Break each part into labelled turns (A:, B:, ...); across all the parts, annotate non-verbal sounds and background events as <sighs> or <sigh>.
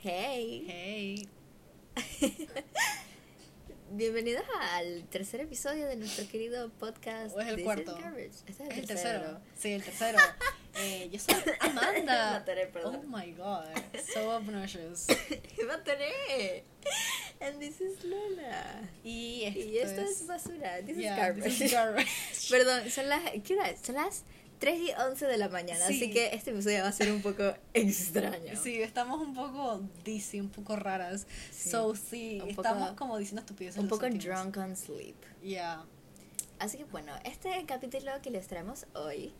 A: Hey.
B: Hey. <laughs>
A: Bienvenidos al tercer episodio de nuestro querido podcast.
B: ¿O es el
A: This
B: cuarto?
A: Este es el,
B: Es el
A: tercero.
B: tercero. Sí, el tercero. <laughs> eh, yo soy Amanda. <laughs>
A: Mataré,
B: oh my god. So obnoxious.
A: Mataré. And this is Lola.
B: Y esto,
A: Y esto es, basura. This
B: yeah,
A: is garbage.
B: this is garbage.
A: Perdón, son las, ¿qué hora? Son las 3 y 11 de la mañana,
B: Sí.
A: así que este episodio va a ser un poco <laughs> extraño.
B: Sí, estamos un poco dizzy, un poco raras.
A: Sí.
B: So, sí,
A: Un
B: estamos
A: poco-
B: como diciendo estupideces.
A: Un poco
B: sentimos.
A: drunk on sleep.
B: Yeah.
A: Así que bueno, este capítulo que les traemos hoy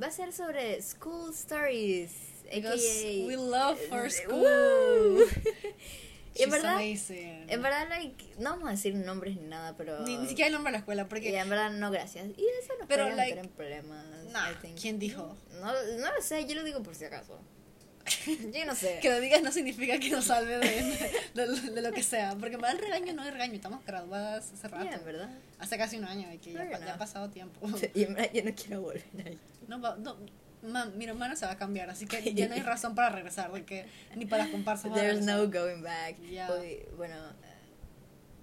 A: va a ser sobre school stories.
B: Because we love our
A: eh,
B: school. <laughs>
A: y en
B: She's
A: verdad,
B: amazing.
A: en verdad, like, no vamos a decir nombres ni nada, pero.
B: Ni, ni siquiera el nombre de la escuela,
A: Y
B: porque.
A: en verdad, no, gracias. Y eso nos
B: Pero,
A: podría
B: like,
A: meter en problemas.
B: nah,
A: I think.
B: ¿quién dijo?
A: No, no lo sé, yo lo digo por si acaso. <laughs> Yo no sé.
B: Que lo digas no significa que nos salve de, de- de lo que sea. Porque da el regaño, no hay regaño. Estamos graduadas hace rato.
A: Ya, en verdad.
B: Hace casi un año y que ya, ya ha pasado tiempo.
A: Y en verdad, yo no quiero volver ahí.
B: No, no, ma- mi hermano se va a cambiar, así que ya no hay <laughs> razón para regresar. De que, ni para las comparsas.
A: There's no going back.
B: Ya.
A: Uy, bueno.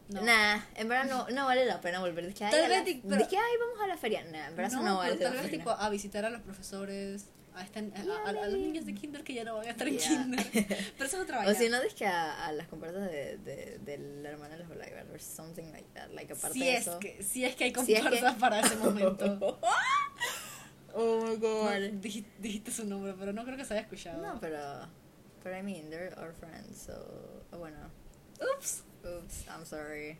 B: No.
A: Nah, en verdad no, no vale la pena volver. Dije, ay, la-
B: pero-
A: dije, ay, vamos a la feria. Nah, en verdad no
B: No,
A: vale la
B: tal vez
A: pena.
B: tipo a visitar a los profesores, a, este- a,
A: Yeah,
B: a- a los niños de kinder que ya no van a estar en
A: Yeah.
B: kinder. <laughs> Pero eso es otra
A: O
B: vaina.
A: si no, dije a, las comparsas de, de, de la hermana de los Blackbird or something like that. Like, aparte
B: si
A: de
B: es,
A: eso.
B: que, si es que hay
A: Si es que-
B: comparsas para ese momento. <laughs>
A: oh my
B: No,
A: god.
B: dij- dijiste su nombre, pero no creo que se haya escuchado.
A: No, pero. Pero I mean, they're our friends, so. oh, Bueno.
B: Ups.
A: Oops, I'm sorry.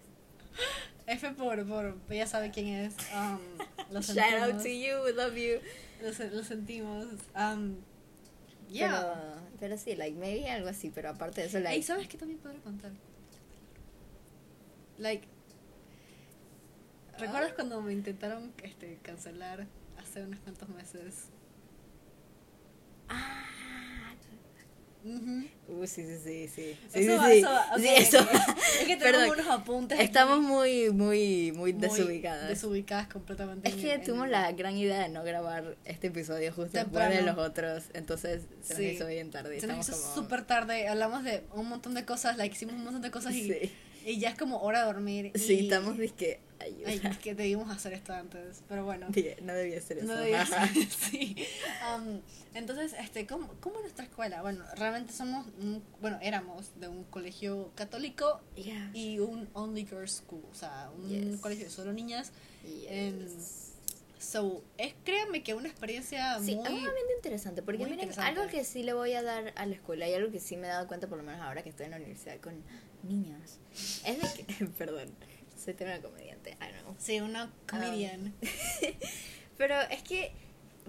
A: <gasps>
B: F por, por, ella sabe quién es. Um, <laughs> lo
A: Shout out
B: sentimos.
A: to you, we love you.
B: Lo, lo sentimos. Um, yeah.
A: Pero, pero sí, like, maybe algo así, pero aparte de eso, like.
B: Ey, ¿sabes qué también podré contar? Like, ¿recuerdas
A: Ah.
B: cuando me intentaron este, cancelar hace unos cuantos meses?
A: Ah. Uh, sí, sí, sí, sí. Sí,
B: Eso
A: sí,
B: eso va-
A: Sí, eso. <laughs>
B: Es que tenemos unos apuntes.
A: Estamos muy, muy, muy
B: muy
A: desubicadas.
B: Desubicadas completamente.
A: es
B: en-
A: que
B: en-
A: tuvimos la gran idea de no grabar este episodio justo después
B: Temprano.
A: de los otros, entonces se nos hizo bien tarde.
B: Se nos hizo
A: como...
B: súper tarde. Hablamos de un montón de cosas. Like, hicimos un montón de cosas y,
A: Sí,
B: y ya es como hora de dormir.
A: sí
B: y-
A: estamos disque... Ayuda.
B: Ay, es que debimos hacer esto antes. Pero bueno. <laughs>
A: Dije, no debía ser eso.
B: No debía <laughs> ser, <laughs> sí. Um, entonces, este, ¿cómo, ¿cómo es nuestra escuela? Bueno, realmente somos, un- bueno, éramos de un colegio católico
A: Yeah.
B: y un only girls school, o sea, un
A: Yes.
B: colegio de solo niñas.
A: Yes.
B: em, So, es, créanme que una experiencia
A: Sí,
B: muy...
A: es sumamente interesante, porque miren,
B: interesante.
A: algo que sí le voy a dar a la escuela y algo que sí me he dado cuenta, por lo menos ahora que estoy en la universidad con niños, es de que, perdón, soy una comediante, I don't know.
B: Sí, una comedian. <laughs>
A: Pero es que,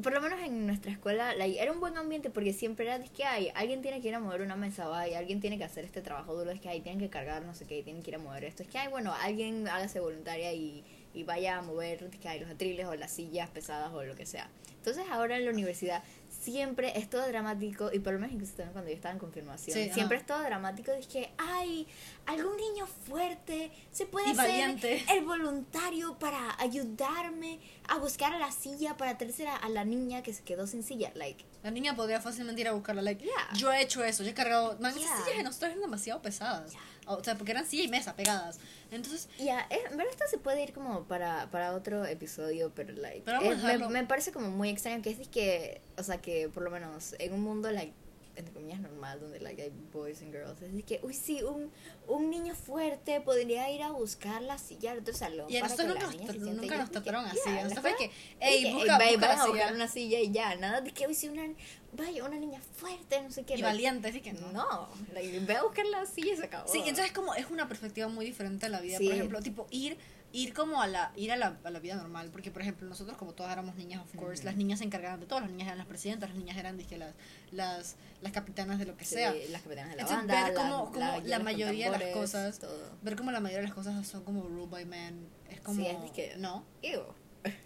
A: por lo menos en nuestra escuela, like, era un buen ambiente porque siempre era de que hay, alguien tiene que ir a mover una mesa, va, y alguien tiene que hacer este trabajo duro, es que hay, tienen que cargar no sé qué, tienen que ir a mover esto, es que hay, bueno, alguien hágase voluntaria y, y vaya a mover es que hay los atriles o las sillas pesadas o lo que sea. Entonces ahora en la universidad siempre es todo dramático, y por lo menos incluso también cuando yo estaba en confirmación,
B: Sí,
A: siempre es todo dramático, que, ay, algún niño fuerte se puede
B: valiente.
A: el voluntario para ayudarme a buscar a la silla para traerse a, la niña que se quedó sin silla. Like,
B: La niña podría fácilmente ir a buscarla. Like,
A: Yeah.
B: Yo he hecho eso, yo he cargado... Man, esas sillas de nosotros eran demasiado pesadas. O sea, porque eran silla y mesa pegadas. Entonces,
A: ya, eh, en verdad esto se puede ir como para, para otro episodio, pero like,
B: Pero vamos a
A: eh, me,
B: dejarlo.
A: me parece como muy extraño que es que, o sea, que por lo menos en un mundo, like, entre comillas normal, donde like, hay boys and girls, es de que, uy, sí, un, un niño fuerte podría ir a buscar la silla al otro salón.
B: Y a nosotros
A: la
B: nos
A: se
B: nunca nos trataron así.
A: yeah,
B: fue que, ey,
A: Dije,
B: busca,
A: "Ey,
B: busca
A: a buscar
B: silla".
A: una silla y ya, nada de que hoy sí una, vaya, una niña fuerte, no sé qué.
B: Y
A: like,
B: valiente, así que no.
A: No, like, ve a buscar la silla y se acabó.
B: Sí, entonces como es una perspectiva muy diferente a la vida.
A: Sí.
B: Por ejemplo, tipo ir ir como a la ir a la, a la vida normal, porque por ejemplo, nosotros como todas éramos niñas, of course,
A: Ujú.
B: las niñas se encargaban de todo, las niñas eran las presidentas, las niñas eran dizque, las las las capitanas de lo que
A: Sí,
B: sea.
A: las capitanas de la
B: Entonces,
A: banda,
B: ver
A: la-
B: cómo la
A: los
B: mayoría de las cosas-
A: todo.
B: Ver como la mayoría de las cosas son como ruled by men, es como
A: Sí, es dizque-
B: no,
A: Ew.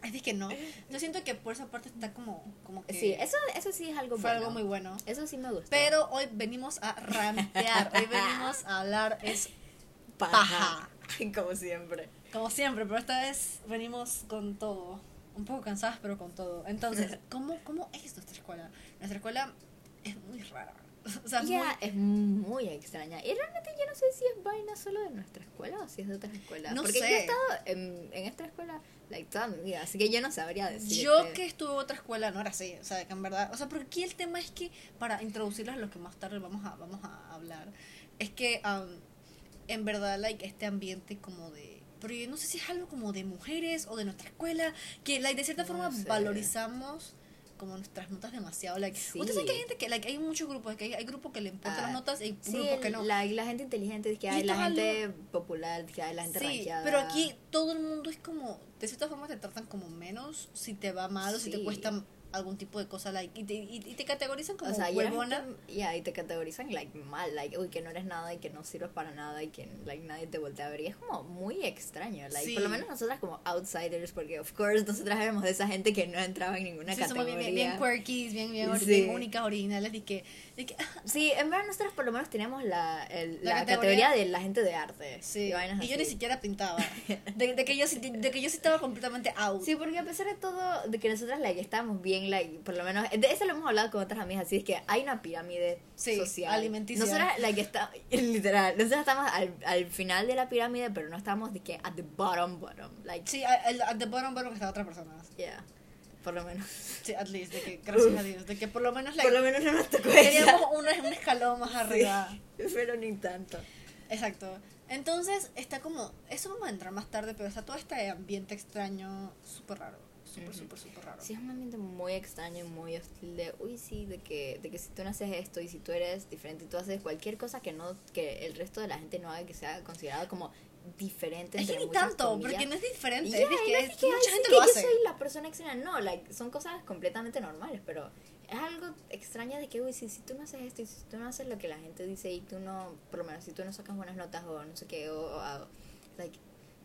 B: es que no. <laughs> Yo siento que por esa parte está como como que
A: Sí, eso, eso sí es algo
B: fue
A: bueno.
B: algo muy bueno.
A: Eso sí me gusta.
B: Pero hoy venimos a rantear, hoy <laughs> venimos a hablar es
A: paja. <laughs> Como siempre.
B: Como siempre, pero esta vez venimos con todo. Un poco cansadas, pero con todo. Entonces, <laughs> ¿cómo, cómo es nuestra escuela? Nuestra escuela es muy rara. <laughs> O sea, es
A: Ya,
B: muy-
A: es muy extraña. Y realmente yo no sé si es vaina solo de nuestra escuela o si es de otra escuela.
B: No
A: Porque yo
B: sé.
A: he estado en, en esta escuela like, toda mi vida, así que yo no sabría decir.
B: Yo que estuve en otra escuela no era así, o sea, que en verdad, o sea, porque aquí el tema es que para introducirlos a lo que más tarde vamos a vamos a hablar, es que am, en verdad like este ambiente como de pero yo no sé si es algo como de mujeres o de nuestra escuela, que like de cierta
A: No
B: forma
A: sé.
B: valorizamos como nuestras notas demasiado like
A: Sí.
B: ustedes saben que hay gente que like hay muchos grupos que hay, hay grupos que le importan
A: Ah,
B: las notas y hay
A: Sí,
B: grupos que no
A: la, la gente inteligente, que hay la
B: es algo-
A: gente popular, que hay la gente
B: Sí, pero aquí todo el mundo es como, de cierta forma te tratan como menos si te va mal o si te cuesta algún tipo de cosa, like, y te, y, y te categorizan como
A: O sea, y
B: huevona.
A: y te categorizan like mal, like, uy, que no eres nada y que no sirves para nada y que like nadie te voltea a ver. Y es como muy extraño, like,
B: Sí.
A: por lo menos nosotras como outsiders, porque of course nosotras éramos de esa gente que no entraba en ninguna
B: Sí, somos
A: categoría.
B: bien, bien, bien quirky, bien, bien, ori-
A: Sí.
B: bien únicas, originales, de que, que <laughs>
A: Sí, en verdad nosotros por lo menos teníamos la, el-
B: La
A: la,
B: categoría-
A: categoría de la gente de arte.
B: sí,
A: y, vainas
B: y yo ni siquiera pintaba, <laughs> de, de que yo, de, que yo sí estaba completamente out.
A: Sí, porque a pesar de todo, de que nosotras like, estábamos bien, like, por lo menos, de eso lo hemos hablado con otras amigas, así es que hay una pirámide
B: Sí,
A: social.
B: alimenticia.
A: Nosotras, like, está, <laughs> literal, nosotras estamos al, al final de la pirámide, pero no estamos de que at the bottom, bottom, like,
B: Sí, al at the bottom, bottom estaba otra persona.
A: yeah, por lo menos. <laughs>
B: Sí, at least, de que, gracias a Dios, de que por lo menos like,
A: por lo menos no nos tocó esa.
B: teníamos un, un escalón más arriba.
A: Sí, pero ni tanto.
B: Exacto. Entonces está como, eso vamos a entrar más tarde, pero está todo este ambiente extraño, súper raro, súper, súper, súper raro.
A: Sí, es un ambiente muy extraño y muy hostil de, uy, sí, de que, de que si tú no haces esto y si tú eres diferente y tú haces cualquier cosa que no, que el resto de la gente no haga que sea considerado como diferente.
B: Es que ni tanto,
A: comillas.
B: porque no es diferente, es que
A: no
B: es-
A: es que, ay,
B: mucha gente
A: que
B: lo
A: yo
B: hace.
A: soy la persona extraña, no, like, son cosas completamente normales, pero es algo extraño de que, uy, si, si tú no haces esto y si tú no haces lo que la gente dice y tú no, por lo menos si tú no sacas buenas notas o no sé qué, o, o- o- like,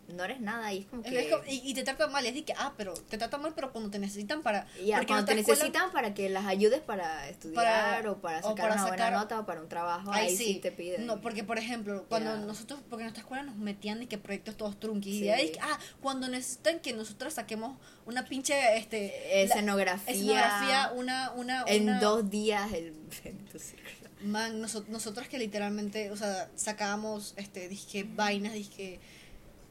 A: no eres nada y es como
B: Es
A: que...
B: como- y, y te tratan mal, es de que, ah, pero te tratan mal, pero cuando te necesitan para...
A: Ya,
B: porque
A: cuando te
B: escuela-
A: necesitan para que las ayudes para estudiar
B: Para-
A: o para
B: o
A: sacar
B: para
A: una
B: sacar-
A: buena nota o para un trabajo,
B: Ahí
A: ahí,
B: sí.
A: sí. te piden.
B: No, porque por ejemplo, cuando nosotros, porque en nuestra escuela nos metían de que proyectos todos trunquis, y
A: Sí.
B: ahí, ah, cuando necesitan que nosotros saquemos una pinche, este, la-
A: escenografía,
B: escenografía, una, una,
A: en
B: una-
A: dos días el. <laughs>
B: Man, noso- nosotros que literalmente, o sea, sacábamos, este, dije, vainas, dije,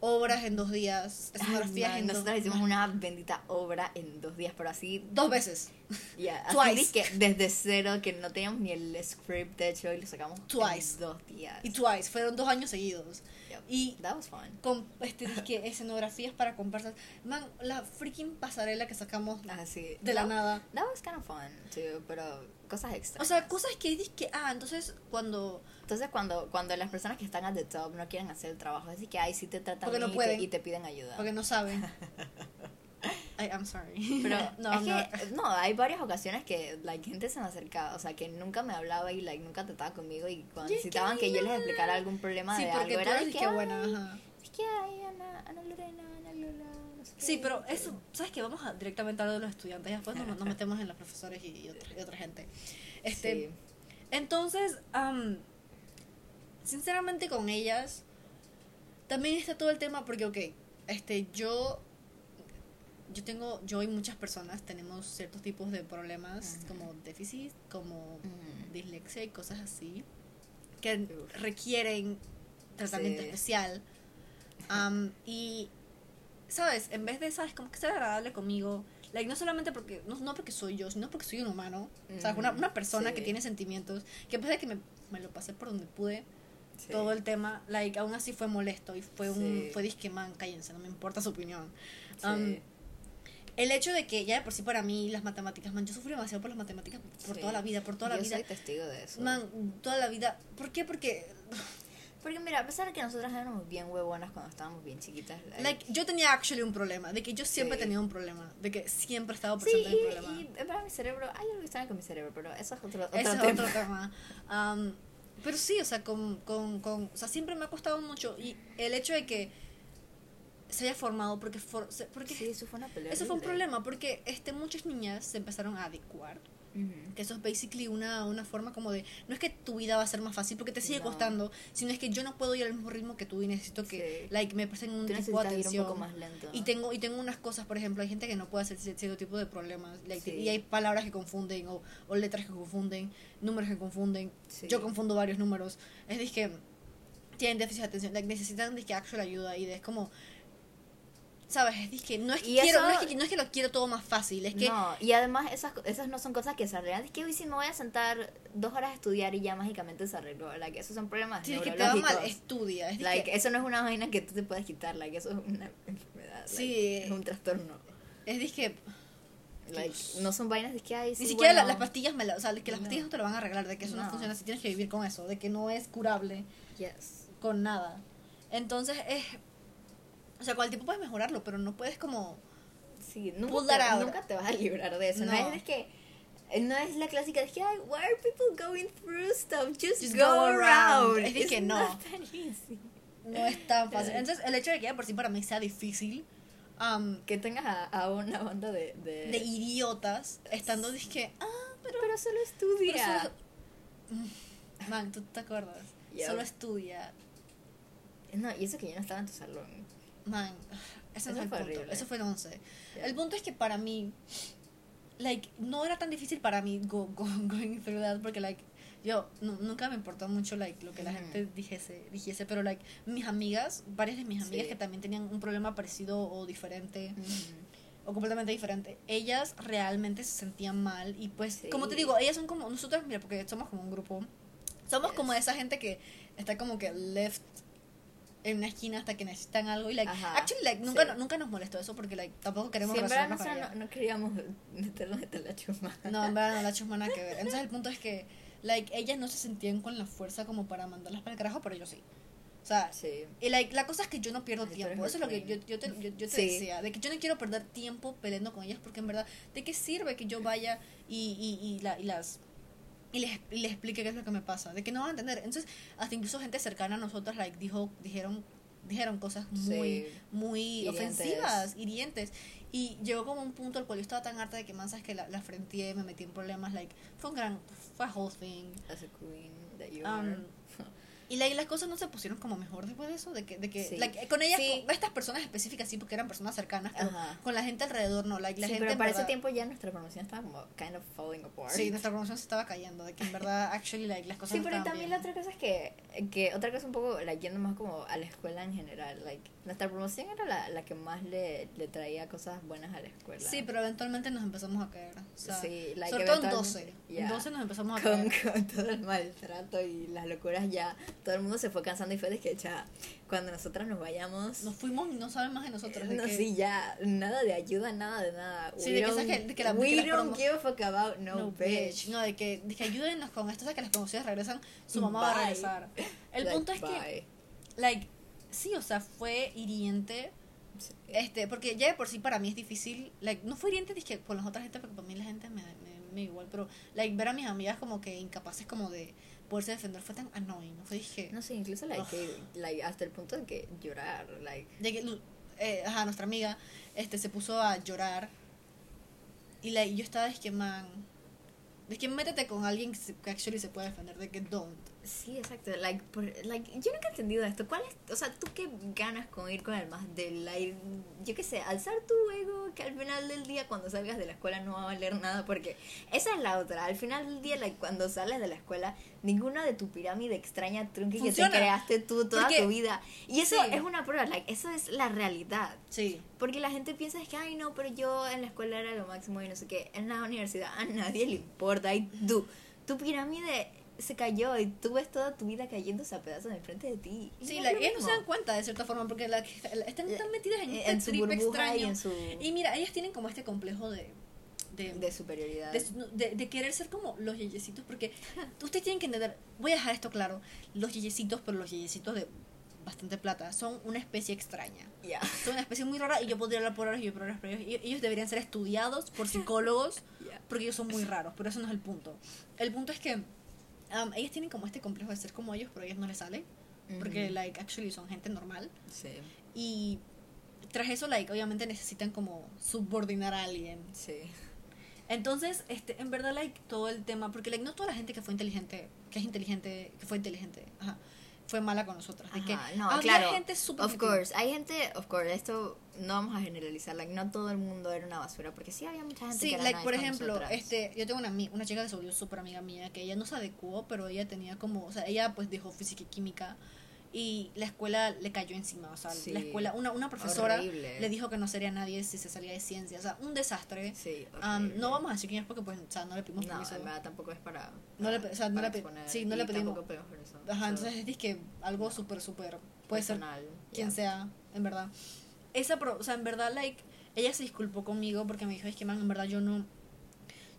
B: obras en dos días, escenografías
A: Ay,
B: en dos
A: nosotros hicimos una bendita obra en dos días, pero así
B: Dos veces.
A: ya, <laughs> así
B: Twice.
A: que desde cero que no teníamos ni el script de hecho y lo sacamos
B: Twice.
A: en dos días.
B: Y Twice, fueron dos años seguidos.
A: Yep.
B: Y
A: That was fun.
B: con este <laughs> disque escenografías para conversas. Man, la freaking pasarela que sacamos
A: Así.
B: de la nada.
A: That was kind of fun, too, pero cosas extras.
B: O sea, cosas que disque, ah, entonces cuando
A: Entonces cuando, cuando las personas que están at the top no quieren hacer el trabajo, es decir que ahí sí te tratan
B: no
A: y, te, y te piden ayuda.
B: porque no saben. <laughs> I, I'm sorry.
A: Pero <laughs>
B: no,
A: es
B: no.
A: que, no, hay varias ocasiones que like, gente se me acercaba, o sea, que nunca me hablaba y like, nunca trataba conmigo y cuando
B: Y que
A: necesitaban que, yo les explicara algún problema
B: Sí,
A: de
B: porque
A: algo,
B: tú
A: era de que,
B: que
A: "Ay,
B: ajá.
A: es que hay Ana, Ana Lorena, Ana Lola,
B: Sí,
A: qué".
B: pero eso, ¿sabes qué? Vamos a directamente a hablar de los estudiantes, y después nos, nos metemos en los profesores y, y otra, y otra gente. Este,
A: Sí.
B: Entonces, am, sinceramente con ellas, también está todo el tema porque, ok, este, yo, yo tengo, yo y muchas personas tenemos ciertos tipos de problemas
A: Ujú.
B: como déficit, como
A: Ujú.
B: dislexia y cosas así, que
A: Uf.
B: requieren tratamiento
A: Sí.
B: especial. Am, y, ¿sabes? En vez de, ¿sabes? Como que ser agradable conmigo. Like, no solamente porque, no, no porque soy yo, sino porque soy un humano. ¿Sabes? Una,
A: Ujú,
B: una persona que tiene sentimientos. Que a pesar de que me, me lo pasé por donde pude,
A: Sí.
B: todo el tema, like, aún así fue molesto. Y fue un, fue disque, man, cállense, no me importa su opinión.
A: Sí.
B: Am, el hecho de que ya de por sí para mí las matemáticas, man, yo sufrí demasiado por las matemáticas por toda la vida, por toda la
A: Yo
B: vida.
A: soy testigo de eso.
B: Man, toda la vida. ¿Por qué? Porque
A: Porque mira, a pesar de que nosotras éramos bien huevonas cuando estábamos bien chiquitas, like,
B: Like, yo tenía actually un problema, de que yo siempre
A: Sí.
B: tenido un problema, de que siempre he estado
A: Sí,
B: presente en
A: y,
B: el problema.
A: y en verdad mi cerebro, hay algo extraño con mi cerebro, pero eso es otro, otro
B: Ese es
A: tema.
B: otro tema. Um, pero sí, o sea, con, con, con, o sea, siempre me ha costado mucho y el hecho de que se haya formado porque, for- porque
A: Sí, eso fue una pelea.
B: eso fue un
A: horrible.
B: problema porque este muchas niñas se empezaron a adecuar Que eso es basically una, una forma como de, no es que tu vida va a ser más fácil porque te sigue
A: No.
B: costando, sino es que yo no puedo ir al mismo ritmo que tú y necesito que,
A: Sí.
B: like, me presten un
A: Tú
B: tipo de
A: necesitas ir un
B: atención.
A: poco más lento.
B: Y tengo, y tengo unas cosas, por ejemplo, hay gente que no puede hacer cier- cierto tipo de problemas. like,
A: Sí.
B: Y hay palabras que confunden, o, o letras que confunden, números que confunden.
A: Sí.
B: Yo confundo varios números. Es decir, que tienen déficit de atención, like, necesitan disque actual ayuda. Y es como, ¿sabes? Es que no es que, quiero,
A: eso-
B: no, es que, no es que lo quiero todo más fácil, es que.
A: No, y además esas, esas no son cosas que se arreglan. Es que hoy si me voy a sentar dos horas a estudiar y ya mágicamente se arregló. Like, esos son problemas
B: Si es que te va mal, estudia. Es
A: Like,
B: que,
A: eso no es una vaina que tú te puedes quitar. Like, eso es una enfermedad. like,
B: Sí.
A: es un trastorno.
B: es disque-
A: Like, no son vainas de que hay.
B: Ni siquiera la-
A: bueno,
B: las pastillas me la, o sea, que las
A: No.
B: pastillas no te lo van a arreglar, de que eso no.
A: No.
B: funciona así, tienes que vivir con eso, de que no es curable
A: Yes.
B: con nada. Entonces es, o sea, con el tiempo puedes mejorarlo, pero no puedes como,
A: Sí, nunca te, nunca vas a librar de eso. No,
B: No.
A: es que. No es la clásica de que, ay, why are people going through stuff? Just,
B: Just
A: go,
B: go
A: around.
B: around. Es de
A: It's
B: que no.
A: easy.
B: no es tan fácil. Entonces el hecho de que ya por sí para mí sea difícil, um,
A: Que tengas a, a una banda de. De,
B: de idiotas, estando disque, ah,
A: pero, pero solo estudia.
B: pero solo- Man, ¿tú te acuerdas? Solo estudia.
A: No, y eso que yo no estaba en tu salón.
B: Man, ese no es el punto.
A: horrible.
B: Eso fue el 11.
A: Ya.
B: El punto es que para mí, like, no era tan difícil para mí go, go- <laughs> going through that porque, like, yo nu- nunca me importó mucho, like, lo que la
A: Ujú.
B: gente dijese, dijese, pero, like, mis amigas, varias de mis amigas
A: Sí.
B: que también tenían un problema parecido o diferente,
A: Ujú.
B: o completamente diferente, ellas realmente se sentían mal y, pues,
A: Sí.
B: como te digo, ellas son como, nosotros, mira, porque somos como un grupo, somos
A: Yes.
B: como esa gente que está como que left en una esquina hasta que necesitan algo y like
A: Ajá,
B: actually like nunca
A: sí.
B: nunca nos molestó eso porque like tampoco queremos
A: Sí, en verdad nosotros no, no queríamos meternos entre la chuma.
B: no en verdad no la chusma nada que ver entonces el punto es que like ellas no se sentían con la fuerza como para mandarlas para el carajo pero yo sí o sea
A: Sí.
B: y like, la cosa es que yo no pierdo
A: Ay,
B: tiempo. Eso es lo que yo, yo te, yo, yo te
A: Sí.
B: decía. De que yo no quiero perder tiempo peleando con ellas porque en verdad, ¿de qué sirve que yo vaya y, y, y, la, y las... Y les, y les explique qué es lo que me pasa? De que no van a entender. Entonces, hasta incluso gente cercana a nosotros, like, dijo, dijeron, dijeron cosas muy,
A: Sí.
B: muy
A: Hirientes.
B: ofensivas, hirientes. Y llegó como un punto al cual yo estaba tan harta de que más que la, la frenteé, me metí en problemas, like, fue un gran, fue a whole thing.
A: As a queen that you
B: Um,
A: are.
B: Y like, las cosas no se pusieron como mejor después de eso, de que, de que
A: Sí.
B: like, con ellas,
A: Sí.
B: con estas personas específicas sí, porque eran personas cercanas, pero con la gente alrededor no, like, la
A: sí,
B: gente
A: pero para ese
B: verdad-
A: tiempo ya nuestra promoción estaba como kind of falling apart.
B: Sí, nuestra promoción se estaba cayendo, de que en verdad, actually, like, las cosas
A: Sí,
B: no
A: pero también
B: bien.
A: la otra cosa es que, que otra cosa un poco, like, yendo más como a la escuela en general, like, nuestra promoción era la, la que más le, le traía cosas buenas a la escuela.
B: Sí, pero eventualmente nos empezamos a caer. O sea,
A: Sí, like,
B: sobre todo en
A: eventualmente,
B: 12.
A: yeah.
B: En 12 nos empezamos a
A: con,
B: caer.
A: con todo el maltrato y las locuras ya, todo el mundo se fue cansando y fue de que ya, cuando nosotras nos vayamos,
B: Nos fuimos y no saben más de nosotros.
A: No,
B: que,
A: sí, ya, nada de ayuda, nada de nada.
B: Sí,
A: We
B: de que
A: don't-
B: que- de que la-
A: we
B: que
A: don't give a fuck about no,
B: no, bitch. No, de que, de que ayúdennos con esto, o sea, que las promociones regresan, su mamá va a
A: Bye.
B: regresar. El
A: Like,
B: punto es que,
A: bye.
B: like, sí, o sea, fue hiriente.
A: Sí.
B: Este, porque ya de por sí para mí es difícil, like, no fue hiriente dizque con las otras gente, porque para mí la gente me, me, me igual, pero, like, ver a mis amigas como que incapaces como de poderse defender fue tan annoying, fue dije,
A: No sé, incluso like, que, like, hasta el punto de que llorar, like,
B: de que, eh, ajá, nuestra amiga, este, se puso a llorar, y, like, yo estaba, es que, man, de que métete con alguien que actually se puede defender, de que don't.
A: Sí, exacto. Like, por, like, yo nunca he entendido esto. ¿Cuál es, o sea, tú qué ganas con ir con el más del like, yo qué sé, alzar tu ego que al final del día cuando salgas de la escuela no va a valer nada porque esa es la otra. Al final del día, like, cuando sales de la escuela, ninguna de tu pirámide extraña trunque que te creaste tú toda
B: Porque-
A: tu vida. Y eso
B: Sí.
A: es una prueba, like, eso es la realidad.
B: Sí.
A: Porque la gente piensa es que, ay, no, pero yo en la escuela era lo máximo y no sé qué. En la universidad a nadie le importa. Y tú, tu pirámide se cayó y tú ves toda tu vida cayéndose a pedazos enfrente de ti. Y
B: Sí, like,
A: lo
B: ellas no se dan cuenta de cierta forma porque la, la- están tan metidas en,
A: Eh,
B: este
A: en su
B: trip extraño.
A: y en su
B: Y mira, ellas tienen como este complejo de. de,
A: de superioridad.
B: de, de- de querer ser como los yeyecitos, porque <laughs> ustedes tienen que entender, voy a dejar esto claro, los yeyecitos, pero los yeyecitos de bastante plata, son una especie extraña.
A: Ya.
B: Son una especie muy rara y yo podría hablar por horas y yo por horas por ellos. Ellos deberían ser estudiados por psicólogos <laughs>
A: Ya.
B: porque ellos son muy raros, pero eso no es el punto. El punto es que um, ellas tienen como este complejo de ser como ellos, pero a ellos no les sale, porque, like, actually son gente normal.
A: Sí,
B: Y tras eso, like, obviamente necesitan como subordinar a alguien.
A: sí.
B: Entonces, este, en verdad, like, todo el tema, porque like, no toda la gente que fue inteligente, que es inteligente, que fue inteligente, ajá, fue mala con nosotras. De que
A: no,
B: había
A: claro.
B: gente súper
A: Of course, hay gente, of course, esto no vamos a generalizar, like, no todo el mundo era una basura, porque sí había mucha gente
B: Sí,
A: que era
B: like, por ejemplo,
A: nosotras.
B: este, yo tengo una, una chica que se volvió súper amiga mía, que ella no se adecuó, pero ella tenía como, o sea, ella pues dejó física y química y la escuela le cayó encima, o sea,
A: Sí.
B: la escuela, una, una profesora
A: Horrible.
B: le dijo que no sería nadie si se salía de ciencia, o sea, un desastre.
A: Sí,
B: Um, no vamos a decir quién es porque pues, o sea, no le pedimos
A: No,
B: permiso.
A: en verdad tampoco es para.
B: No le o sea, no le
A: exponer,
B: sí, no le pedimos-
A: permiso.
B: Ajá,
A: So,
B: entonces es que algo súper, súper, puede ser
A: personal,
B: quien
A: yeah.
B: sea, en verdad. Esa, pro- o sea, en verdad, like, ella se disculpó conmigo porque me dijo, es que, man, en verdad yo no,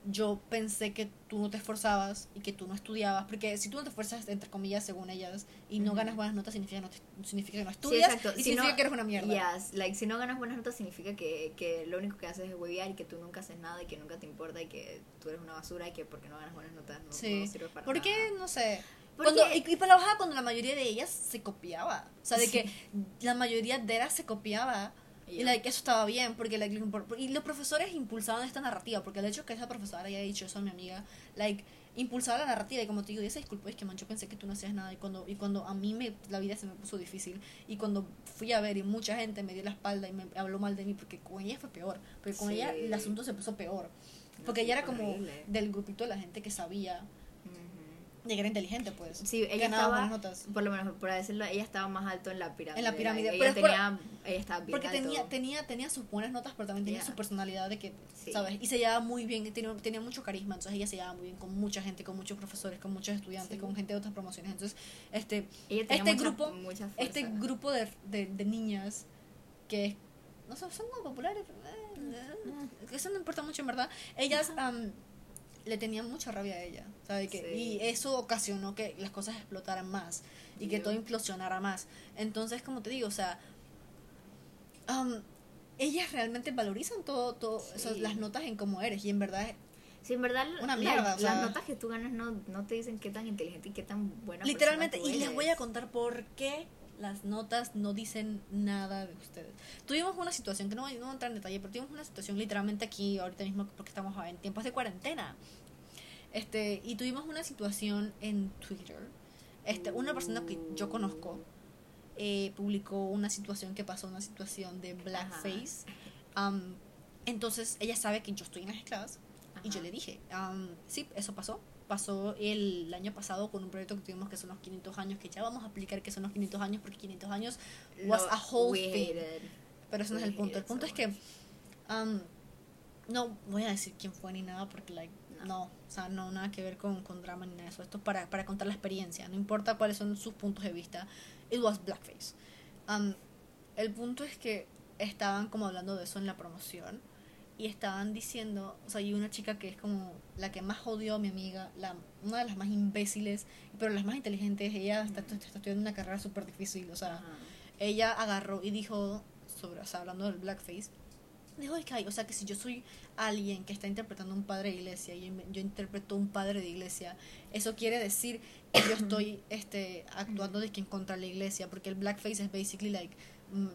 B: yo pensé que tú no te esforzabas y que tú no estudiabas, porque si tú no te esfuerzas, entre comillas, según ellas, y no ganas buenas notas, significa, no te- significa que no
A: Sí,
B: estudias
A: exacto.
B: y
A: Si
B: significa
A: no-
B: que eres una mierda.
A: Yes, like, si no ganas buenas notas significa que, que lo único que haces es huevear y que tú nunca haces nada y que nunca te importa y que tú eres una basura y que porque no ganas buenas notas no,
B: Sí.
A: no sirve para
B: ¿Por qué?
A: nada.
B: No sé. Cuando, y, y para la bajada, cuando la mayoría de ellas se copiaba. O sea, de
A: Sí.
B: que la mayoría de ellas se copiaba. Y like, eso estaba bien, porque like, y los profesores impulsaban esta narrativa, porque el hecho que esa profesora haya dicho eso a mi amiga, like, impulsaba la narrativa, y como te digo, y se disculpó, es que man, yo pensé que tú no hacías nada, y cuando, y cuando a mí me, la vida se me puso difícil, y cuando fui a ver, y mucha gente me dio la espalda y me habló mal de mí, porque con ella fue peor, porque con
A: Sí.
B: ella el asunto se puso peor,
A: No,
B: porque
A: sí,
B: ella era
A: fue
B: como
A: horrible.
B: del grupito de la gente que sabía. De que era inteligente, pues.
A: Sí, ella estaba,
B: notas.
A: por lo menos por decirlo, ella estaba más alto en la pirámide.
B: En la pirámide, pero
A: ella
B: es por-
A: tenía, ella estaba bien
B: Porque
A: alto.
B: tenía, tenía, tenía sus buenas notas, pero también tenía
A: Yeah.
B: su personalidad de que,
A: Sí.
B: ¿sabes? Y se llevaba muy bien, tenía, tenía mucho carisma, entonces ella se llevaba muy bien con mucha gente, con muchos profesores, con muchos estudiantes,
A: Sí.
B: con gente de otras promociones. Entonces, este, este
A: mucha-
B: grupo,
A: mucha
B: este grupo de, de, de niñas que no sé, son como populares, eh, eh, eso no importa mucho en verdad, ellas am, le tenían mucha rabia a ella, ¿sabe? Que,
A: Sí.
B: Y eso ocasionó que las cosas explotaran más y que todo implosionara más. Entonces, como te digo, o sea, ellas realmente valorizan todo, todo eso,
A: Sí.
B: las notas en cómo eres y en verdad
A: Sí, en verdad,
B: Una
A: la-
B: mierda, o sea-
A: las notas que tú ganas no, no te dicen qué tan inteligente y qué tan buena
B: Literalmente,
A: persona tú
B: y les voy a contar por qué las notas no dicen nada de ustedes. Tuvimos una situación, que no, voy- no voy a entrar en detalle, pero tuvimos una situación literalmente aquí, ahorita mismo, porque estamos en tiempos de cuarentena. Este, y tuvimos una situación en Twitter. Este, una persona que yo conozco eh, publicó una situación que pasó, una situación de blackface. Am, entonces ella sabe que yo estoy en las esclavas y yo le dije, am, sí, eso pasó. Pasó el año pasado con un proyecto que tuvimos que son los 500 años, que ya vamos a explicar que son los 500 años, porque 500 años was
A: Lo-
B: a whole thing. Pero ese no es el punto. El punto
A: so
B: es que am, no voy a decir quién fue ni nada, porque like,
A: No.
B: no, o sea, no nada que ver con, con drama ni nada de eso. Esto es para, para contar la experiencia, no importa cuáles son sus puntos de vista. It was blackface. Am, el punto es que estaban como hablando de eso en la promoción y estaban diciendo, o sea, hay una chica que es como la que más odió a mi amiga, la, una de las más imbéciles, pero las más inteligentes, ella está, está estudiando una carrera súper difícil, o sea,
A: Ajá.
B: ella agarró y dijo, sobre, o sea, hablando del blackface, dijo, es que hay, o sea, que si yo soy alguien que está interpretando un padre de iglesia y yo interpreto un padre de iglesia, eso quiere decir que yo <clears throat> estoy este, actuando de que en contra la iglesia, porque el blackface es basically like mm, mm,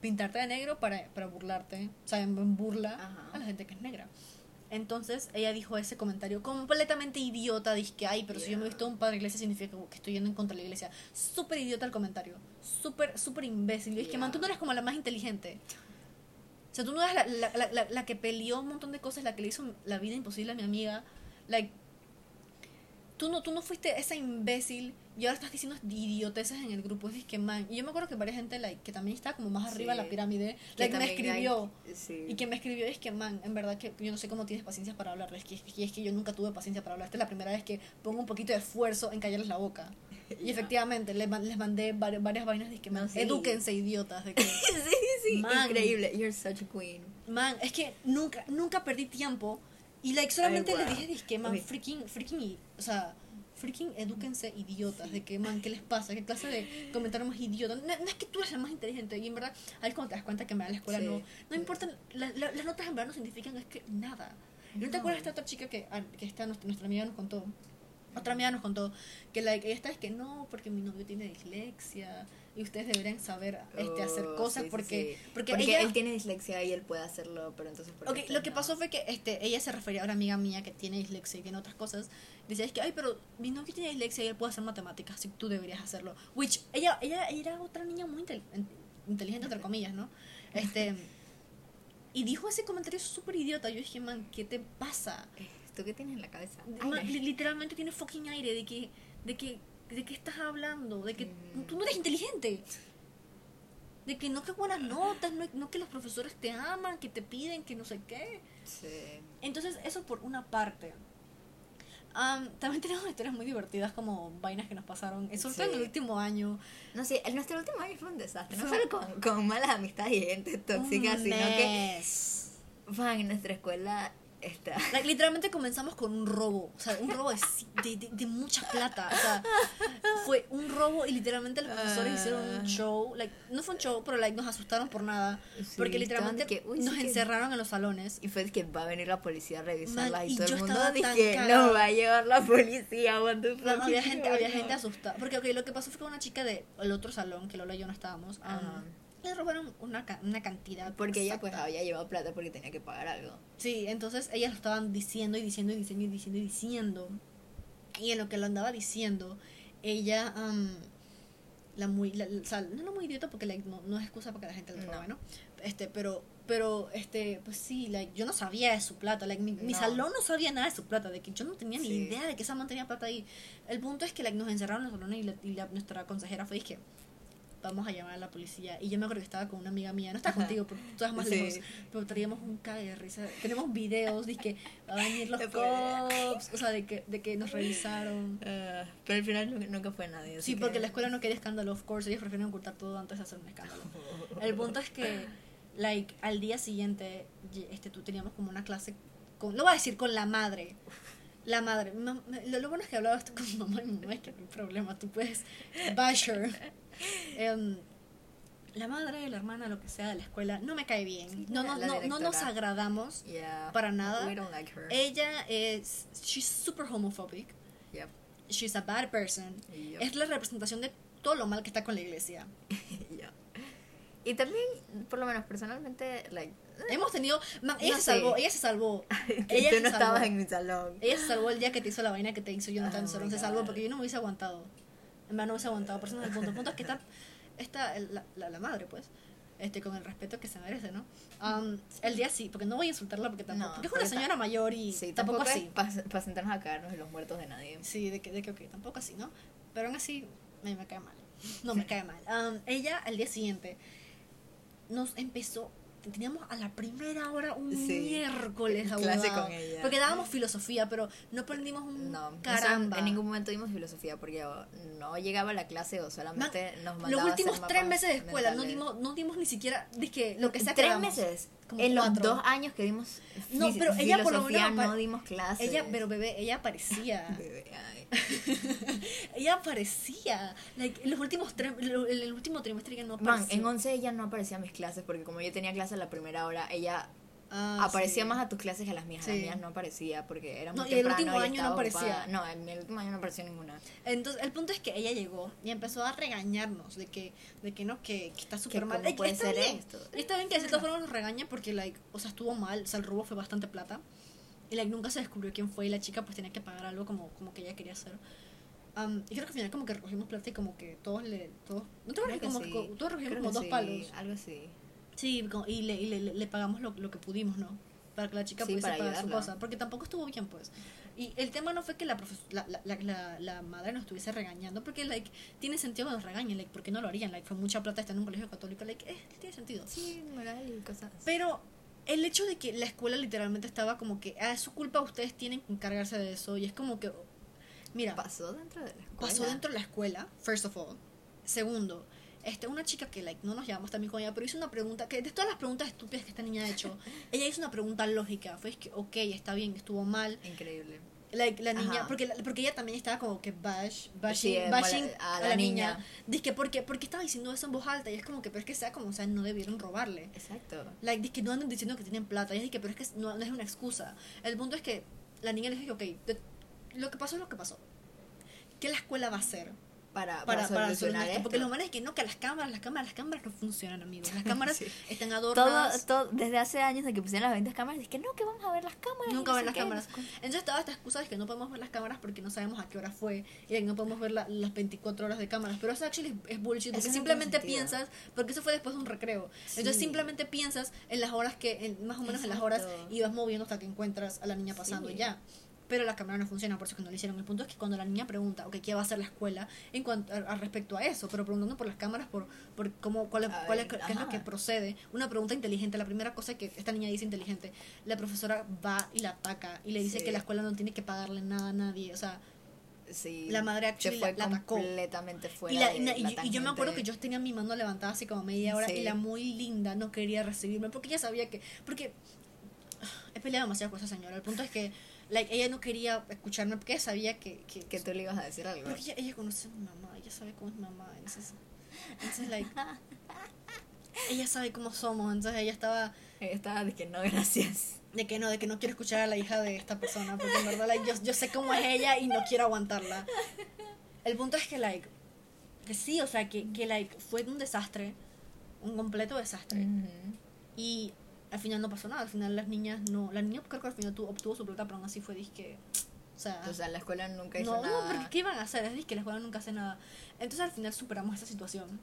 B: pintarte de negro para, para burlarte, o sea, en burla
A: Ajá.
B: a la gente que es negra. Entonces ella dijo ese comentario completamente idiota, dije que, ay, pero si yo me he
A: Yeah.
B: visto un padre de iglesia significa que estoy yendo en contra de la iglesia. Súper idiota el comentario, súper, súper imbécil. Y es que, man, tú no
A: Yeah.
B: eres como la más inteligente. O sea, tú no eres la, la, la, la- la que peleó un montón de cosas, la que le hizo la vida imposible a mi amiga. Like, tú no, tú no fuiste esa imbécil y ahora estás diciendo idioteces en el grupo. Es que, man, y yo me acuerdo que varias gente, like, que también está como más arriba de la
A: Sí.
B: pirámide,
A: Que
B: like, me escribió.
A: hay- sí.
B: Y quien me escribió es que, man, en verdad que yo no sé cómo tienes paciencia para hablar. Es que, es que, es que yo nunca tuve paciencia para hablar. Esta es la primera vez que pongo un poquito de esfuerzo en callarles la boca. <laughs> Y efectivamente, les, les mandé vari- varias vainas de que, man,
A: No, sí.
B: edúquense, idiotas. De que,
A: sí, <laughs> sí, sí.
B: Man.
A: Increíble. You're such a queen.
B: man, es que nunca, nunca perdí tiempo. Y, like, solamente
A: Ay,
B: les
A: wow.
B: dije, dije, man,
A: Ok.
B: freaking, freaking, o sea, freaking edúquense, idiotas. De que, man, ¿qué les pasa? ¿Qué clase de comentario más idiota? No, no es que tú eres la más inteligente. Y en verdad, ahí cuando te das cuenta que me da la escuela
A: Sí.
B: no, no importa, la- la- las notas en verdad no significan es que nada. ¿No te
A: No.
B: acuerdas de esta otra chica que, ah, que esta, nuestra, nuestra amiga nos contó? Otra amiga nos contó que like, ella está es que no, porque mi novio tiene dislexia y ustedes deberían saber este, hacer
A: Oh,
B: cosas
A: sí,
B: porque,
A: sí.
B: porque,
A: Porque
B: ella...
A: él tiene dislexia y él puede hacerlo, pero entonces... ¿por qué
B: Ok,
A: ustedes
B: lo que
A: no?
B: pasó fue que este, ella se refería a una amiga mía que tiene dislexia y tiene otras cosas. Decía, es que, ay, pero mi novio tiene dislexia y él puede hacer matemáticas, así que tú deberías hacerlo. Which, ella, ella, era otra niña muy intel- inteligente, entre comillas, ¿no? Este... Y dijo ese comentario súper idiota. Yo dije, man, ¿qué te pasa?
A: Eh, ¿Tú qué tienes en la cabeza?
B: Man, literalmente tiene fucking aire de que, de que, de que estás hablando, de que
A: Mm.
B: tú no eres inteligente. De que no que buenas notas, no, no que los profesores te aman, que te piden, que no sé qué.
A: sí.
B: Entonces, eso por una parte. Am, también tenemos historias muy divertidas como vainas que nos pasaron, eh, sobre todo en el
A: Sí.
B: último año.
A: No sé, el- nuestro último año fue un desastre. No solo con, con malas amistades y gente tóxica,
B: Un
A: sino que... Fan, en nuestra escuela está... <laughs>
B: Like, literalmente comenzamos con un robo, o sea, un robo de, de, de- de mucha plata, o sea, fue un robo y literalmente los profesores hicieron un
A: Ah.
B: show, like, no fue un show, pero like, nos asustaron por nada,
A: Sí,
B: porque literalmente
A: que, "Uy,
B: nos
A: sí que-"
B: encerraron en los salones.
A: Y fue que va a venir la policía a revisarla
B: Man,
A: y
B: y
A: todo el mundo que
B: cagada.
A: nos va a llevar la policía. what the
B: No, había gente, había <laughs> gente asustada, porque ok, lo que pasó fue que una chica del otro salón, que Lola y yo no estábamos, um,
A: Ajá.
B: Le robaron una, una cantidad.
A: Porque ella pues había llevado plata porque tenía que pagar algo.
B: Sí, entonces ellas lo estaban diciendo y diciendo y diciendo y diciendo y diciendo. Y en lo que lo andaba diciendo, ella, am, la muy, la- o sea, no la muy idiota porque like, no, no es excusa para que la gente le robe,
A: No.
B: ¿no? Este, pero, pero, este, pues sí, like, yo no sabía de su plata, like, mi, mi
A: No.
B: salón no sabía nada de su plata, de que yo no tenía ni
A: Sí.
B: idea de que esa man tenía plata ahí. El punto es que like, nos encerraron en los salones y, la- y la- nuestra consejera fue, dije, vamos a llamar a la policía. Y yo me acuerdo que estaba con una amiga mía, no estaba
A: Ajá.
B: contigo porque tú más
A: Sí.
B: lejos, pero traíamos un cague de risa. Tenemos videos de que va a venir los cops, o sea, de que, de que nos revisaron.
A: Ah, pero al final nu- nunca fue nadie.
B: Sí,
A: que-
B: porque la escuela no quería escándalo, of course, ellos prefieren ocultar todo antes de hacer un escándalo. <laughs> El punto es que, like, al día siguiente, este, tú teníamos como una clase, con, lo voy a decir, con la madre. La madre. Lo, lo bueno es que hablaba esto con mamá y mamá es que no hay problema, tú puedes bash Em, la madre, la hermana, lo que sea de la escuela, no me cae bien.
A: Sí,
B: no, no, no, no nos agradamos
A: Yeah.
B: para nada.
A: We don't like her.
B: Ella es, she's super homophobic.
A: Yep.
B: She's a bad person.
A: Yep.
B: Es la representación de todo lo mal que está con la iglesia. <laughs>
A: Yeah. Y también, por lo menos personalmente, like,
B: Hemos tenido. man, ella se salvó, ella se salvó. <laughs> ella
A: tú
B: se
A: no
B: salvó.
A: estabas en mi salón.
B: Ella se salvó el día que te hizo la vaina que te hizo Jonathan
A: Oh
B: Se salvó porque yo no me hubiese aguantado. En verdad no hubiese aguantado. Por eso no es el punto. El punto es que está, está la, la, la madre, pues. Este, con el respeto que se merece, ¿no? Um, el día sí, porque no voy a insultarla porque tampoco.
A: No,
B: porque es una señora mayor y
A: Sí,
B: tampoco,
A: tampoco,
B: así.
A: para sentarnos a caernos en los muertos de nadie.
B: Sí, de que, de que, ok, tampoco así, ¿no? Pero aún así, me, me cae mal. No me cae mal. Um, ella, al día siguiente, nos empezó. Teníamos a la primera hora un
A: Sí,
B: miércoles
A: clase
B: abogado,
A: con ella.
B: Porque dábamos filosofía, pero no aprendimos un
A: No,
B: caramba.
A: en ningún momento dimos filosofía porque no llegaba a la clase o solamente nos mandaba
B: Los
A: a hacer
B: últimos tres meses de escuela no dimos, no dimos ni siquiera dije, lo que sea
A: tres meses
B: Como
A: en los
B: cuatro.
A: dos años que dimos
B: No, pero ella por lo menos
A: no dimos clases
B: Ella, pero bebé, ella aparecía. <laughs>
A: Bebé, ay. <laughs>
B: ella aparecía. Like, en los últimos tres, en el último trimestre ella no
A: Man,
B: apareció.
A: en 11 ella no aparecía a mis clases porque como yo tenía clase a la primera hora ella
B: Ah,
A: aparecía
B: sí.
A: más a tus clases que a las mías a las
B: Sí.
A: mías no aparecía porque era muy
B: No, y el
A: temprano
B: último año no aparecía.
A: ocupada. no en el último año no apareció ninguna
B: Entonces, el punto es que ella llegó y empezó a regañarnos de que, de que no, que, que está súper mal.
A: cómo puede
B: está
A: ser
B: bien.
A: esto.
B: Está bien que de cierta forma nos regaña porque, like, o sea, estuvo mal, o sea, el robo fue bastante plata. Y, like, nunca se descubrió quién fue y la chica, pues, tenía que pagar algo como, como que ella quería hacer. Um, y creo que al final como que recogimos plata y como que todos le... Todos, ¿No te acuerdas como
A: sí.
B: todos recogimos
A: Creo
B: como dos
A: sí,
B: palos?
A: algo así
B: Sí, y le, y le, le- le pagamos lo, lo que pudimos, ¿no? Para que la chica
A: Sí,
B: pudiese pagar su
A: ayudarla.
B: cosa. Porque tampoco estuvo bien, pues. Y el tema no fue que la, profes- la, la, la, la, madre nos estuviese regañando. Porque, like, tiene sentido que nos regañen. Like, ¿por qué no lo harían? Like, fue mucha plata estar en un colegio católico. Like, eh, tiene sentido.
A: sí moral y cosas
B: Pero el hecho de que la escuela literalmente estaba como que, ah, es su culpa, ustedes tienen que encargarse de eso. Y es como que, mira,
A: pasó dentro de la escuela
B: pasó dentro de la escuela, first of all. Segundo, este, una chica que like, no nos llevamos también con ella, pero hizo una pregunta, que de todas las preguntas estúpidas que esta niña ha hecho, <laughs> ella hizo una pregunta lógica. Fue es que, ok, está bien, estuvo mal.
A: increíble
B: Like, la niña,
A: Ajá.
B: porque, la- porque ella también estaba como que bash, bashing,
A: Sí,
B: bashing a,
A: a
B: la,
A: la
B: niña.
A: niña.
B: Dice que porque, porque estaba diciendo eso en voz alta y es como que, pero es que sea como, o sea, no debieron robarle.
A: exacto
B: Like, dice que no andan diciendo que tienen plata. Y es que, pero es que no, no es una excusa. El punto es que la niña le dijo, ok, lo que pasó es lo que pasó. ¿qué la escuela va a hacer?
A: Para,
B: para, para
A: solucionar
B: esto. Porque los manes es que no, que las cámaras, las cámaras, las cámaras no funcionan, amigos. Las <laughs> cámaras
A: Sí.
B: están adornadas.
A: todo, desde hace años de que pusieron las 20 cámaras, es que no, que vamos a ver las cámaras.
B: Nunca
A: no
B: ven
A: sé
B: las
A: qué,
B: cámaras. Entonces toda esta excusa es que no podemos ver las cámaras porque no sabemos a qué hora fue y que no podemos ver la- las 24 horas de cámaras. Pero eso actually es, bullshit porque
A: Eso
B: simplemente piensas, porque eso fue después de un recreo. Entonces simplemente piensas en las horas que, en- más o menos en las horas y vas moviendo hasta que encuentras a la niña pasando
A: Sí.
B: y ya. Pero la cámara no funciona, por eso es que no lo hicieron. El punto es que cuando la niña pregunta, ok, ¿qué va a hacer la escuela en cuanto a, a respecto a eso? Pero preguntando por las cámaras, por, por cómo, cuál, es,
A: A
B: cuál es-
A: ver,
B: qué es lo que procede. Una pregunta inteligente. La primera cosa que esta niña dice inteligente, la profesora va y la ataca y le dice
A: Sí.
B: que la escuela no tiene que pagarle nada a nadie. O sea,
A: Sí,
B: La madre
A: se fue
B: la- atacó.
A: completamente fuera
B: y, la-
A: de
B: y na- y
A: la
B: yo- y yo me acuerdo que yo tenía mi mano levantada así como media hora
A: Sí.
B: y la muy linda no quería recibirme porque ella sabía que. Porque ah, he peleado demasiado con esa señora. El punto es que like, ella no quería escucharme porque ella sabía que. que,
A: que tú le ibas a decir algo.
B: porque ella, ella conoce a mi mamá, ella sabe cómo es mi mamá. Entonces, entonces like, <laughs> ella sabe cómo somos. Entonces ella estaba
A: Ella estaba de que no, gracias.
B: de que no, de que no quiero escuchar a la hija de esta persona, porque en verdad like, yo, yo sé cómo es ella y no quiero aguantarla. El punto es que like que sí, o sea, que, que like fue un desastre, un completo desastre.
A: Ujú.
B: Y al final no pasó nada, al final las niñas no, la niña creo que al final tuvo, obtuvo su plata, pero aún así fue disque, o sea,
A: O sea, la escuela nunca hizo
B: no, no,
A: nada.
B: porque ¿qué iban a hacer? Es disque la escuela nunca hace nada. Entonces al final superamos esa situación.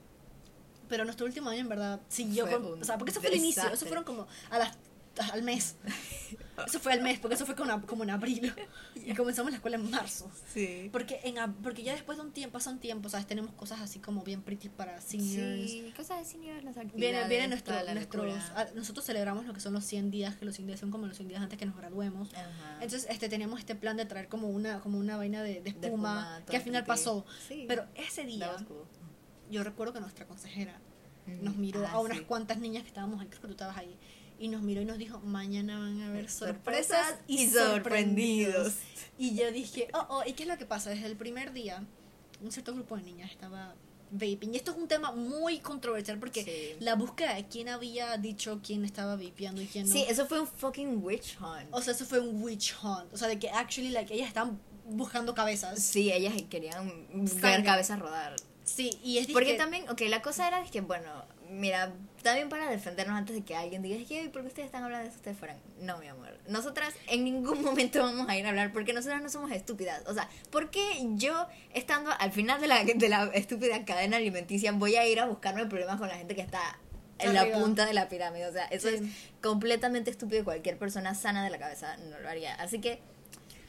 B: Pero nuestro último año en verdad siguió con, o sea, porque eso fue el inicio, eso fueron como a las al mes. Eso fue al mes, porque eso fue como, como en abril. Y comenzamos la escuela en marzo.
A: Sí.
B: Porque en porque ya después de un tiempo, pasa un tiempo, ¿sabes? Tenemos cosas así como bien pretty para seniors.
A: Sí, cosas de seniors, las actividades.
B: Viene, viene nuestro, nuestros, ah, nosotros celebramos lo que son los 100 días, que los 100 días son como los 100 días antes que nos graduemos.
A: Ajá.
B: Entonces, este teníamos este plan de traer como una, como una vaina de, de espuma,
A: espuma,
B: que al final
A: pretty.
B: pasó.
A: Sí.
B: Pero ese día,
A: cool.
B: yo recuerdo que nuestra consejera
A: Ujú.
B: nos miró
A: Ah,
B: a unas
A: sí.
B: cuantas niñas que estábamos ahí, creo que tú estabas ahí, y nos miró y nos dijo, mañana van a haber sorpresas,
A: Sorpresas
B: y sorprendidos. Y yo dije, oh, oh, ¿y qué es lo que pasa? Desde el primer día, un cierto grupo de niñas estaba vaping. Y esto es un tema muy controversial porque
A: Sí.
B: la búsqueda de quién había dicho quién estaba vapeando y quién no.
A: Sí, eso fue un fucking witch hunt.
B: O sea, eso fue un witch hunt. O sea, de que actually, like, ellas estaban buscando cabezas.
A: Sí, ellas querían
B: Sangre.
A: ver cabezas rodar.
B: Sí, y es
A: Porque
B: que
A: también, ok, la cosa era que, bueno, mira, también para defendernos antes de que alguien diga, es que, ¿por qué ustedes están hablando de eso ustedes fueran? No, mi amor. Nosotras en ningún <laughs> momento vamos a ir a hablar porque nosotras no somos estúpidas. O sea, ¿por qué yo, estando al final de la, de la estúpida cadena alimenticia, voy a ir a buscarme problemas con la gente que está en la punta de la pirámide? O sea, eso
B: Sí.
A: es completamente estúpido y cualquier persona sana de la cabeza no lo haría. Así que,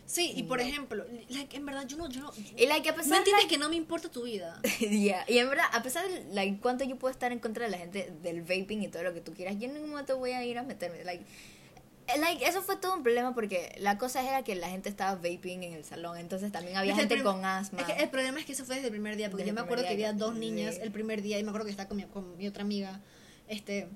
B: Sí, y por ejemplo, like, en verdad yo no, yo no.
A: y like, a pesar
B: ¿No entiendes
A: like,
B: que no me importa tu vida? <laughs>
A: Ya, Y en verdad, a pesar de like, cuánto yo puedo estar en contra de la gente del vaping y todo lo que tú quieras, yo en ningún momento voy a ir a meterme. Like, eh, like, eso fue todo un problema porque la cosa era que la gente estaba vaping en el salón, entonces también había
B: Es
A: gente con asma.
B: Es que el problema es que eso fue desde el primer día, porque
A: Desde
B: yo me acuerdo que había dos niñas el primer día y me acuerdo que estaba con mi, con mi otra amiga, este,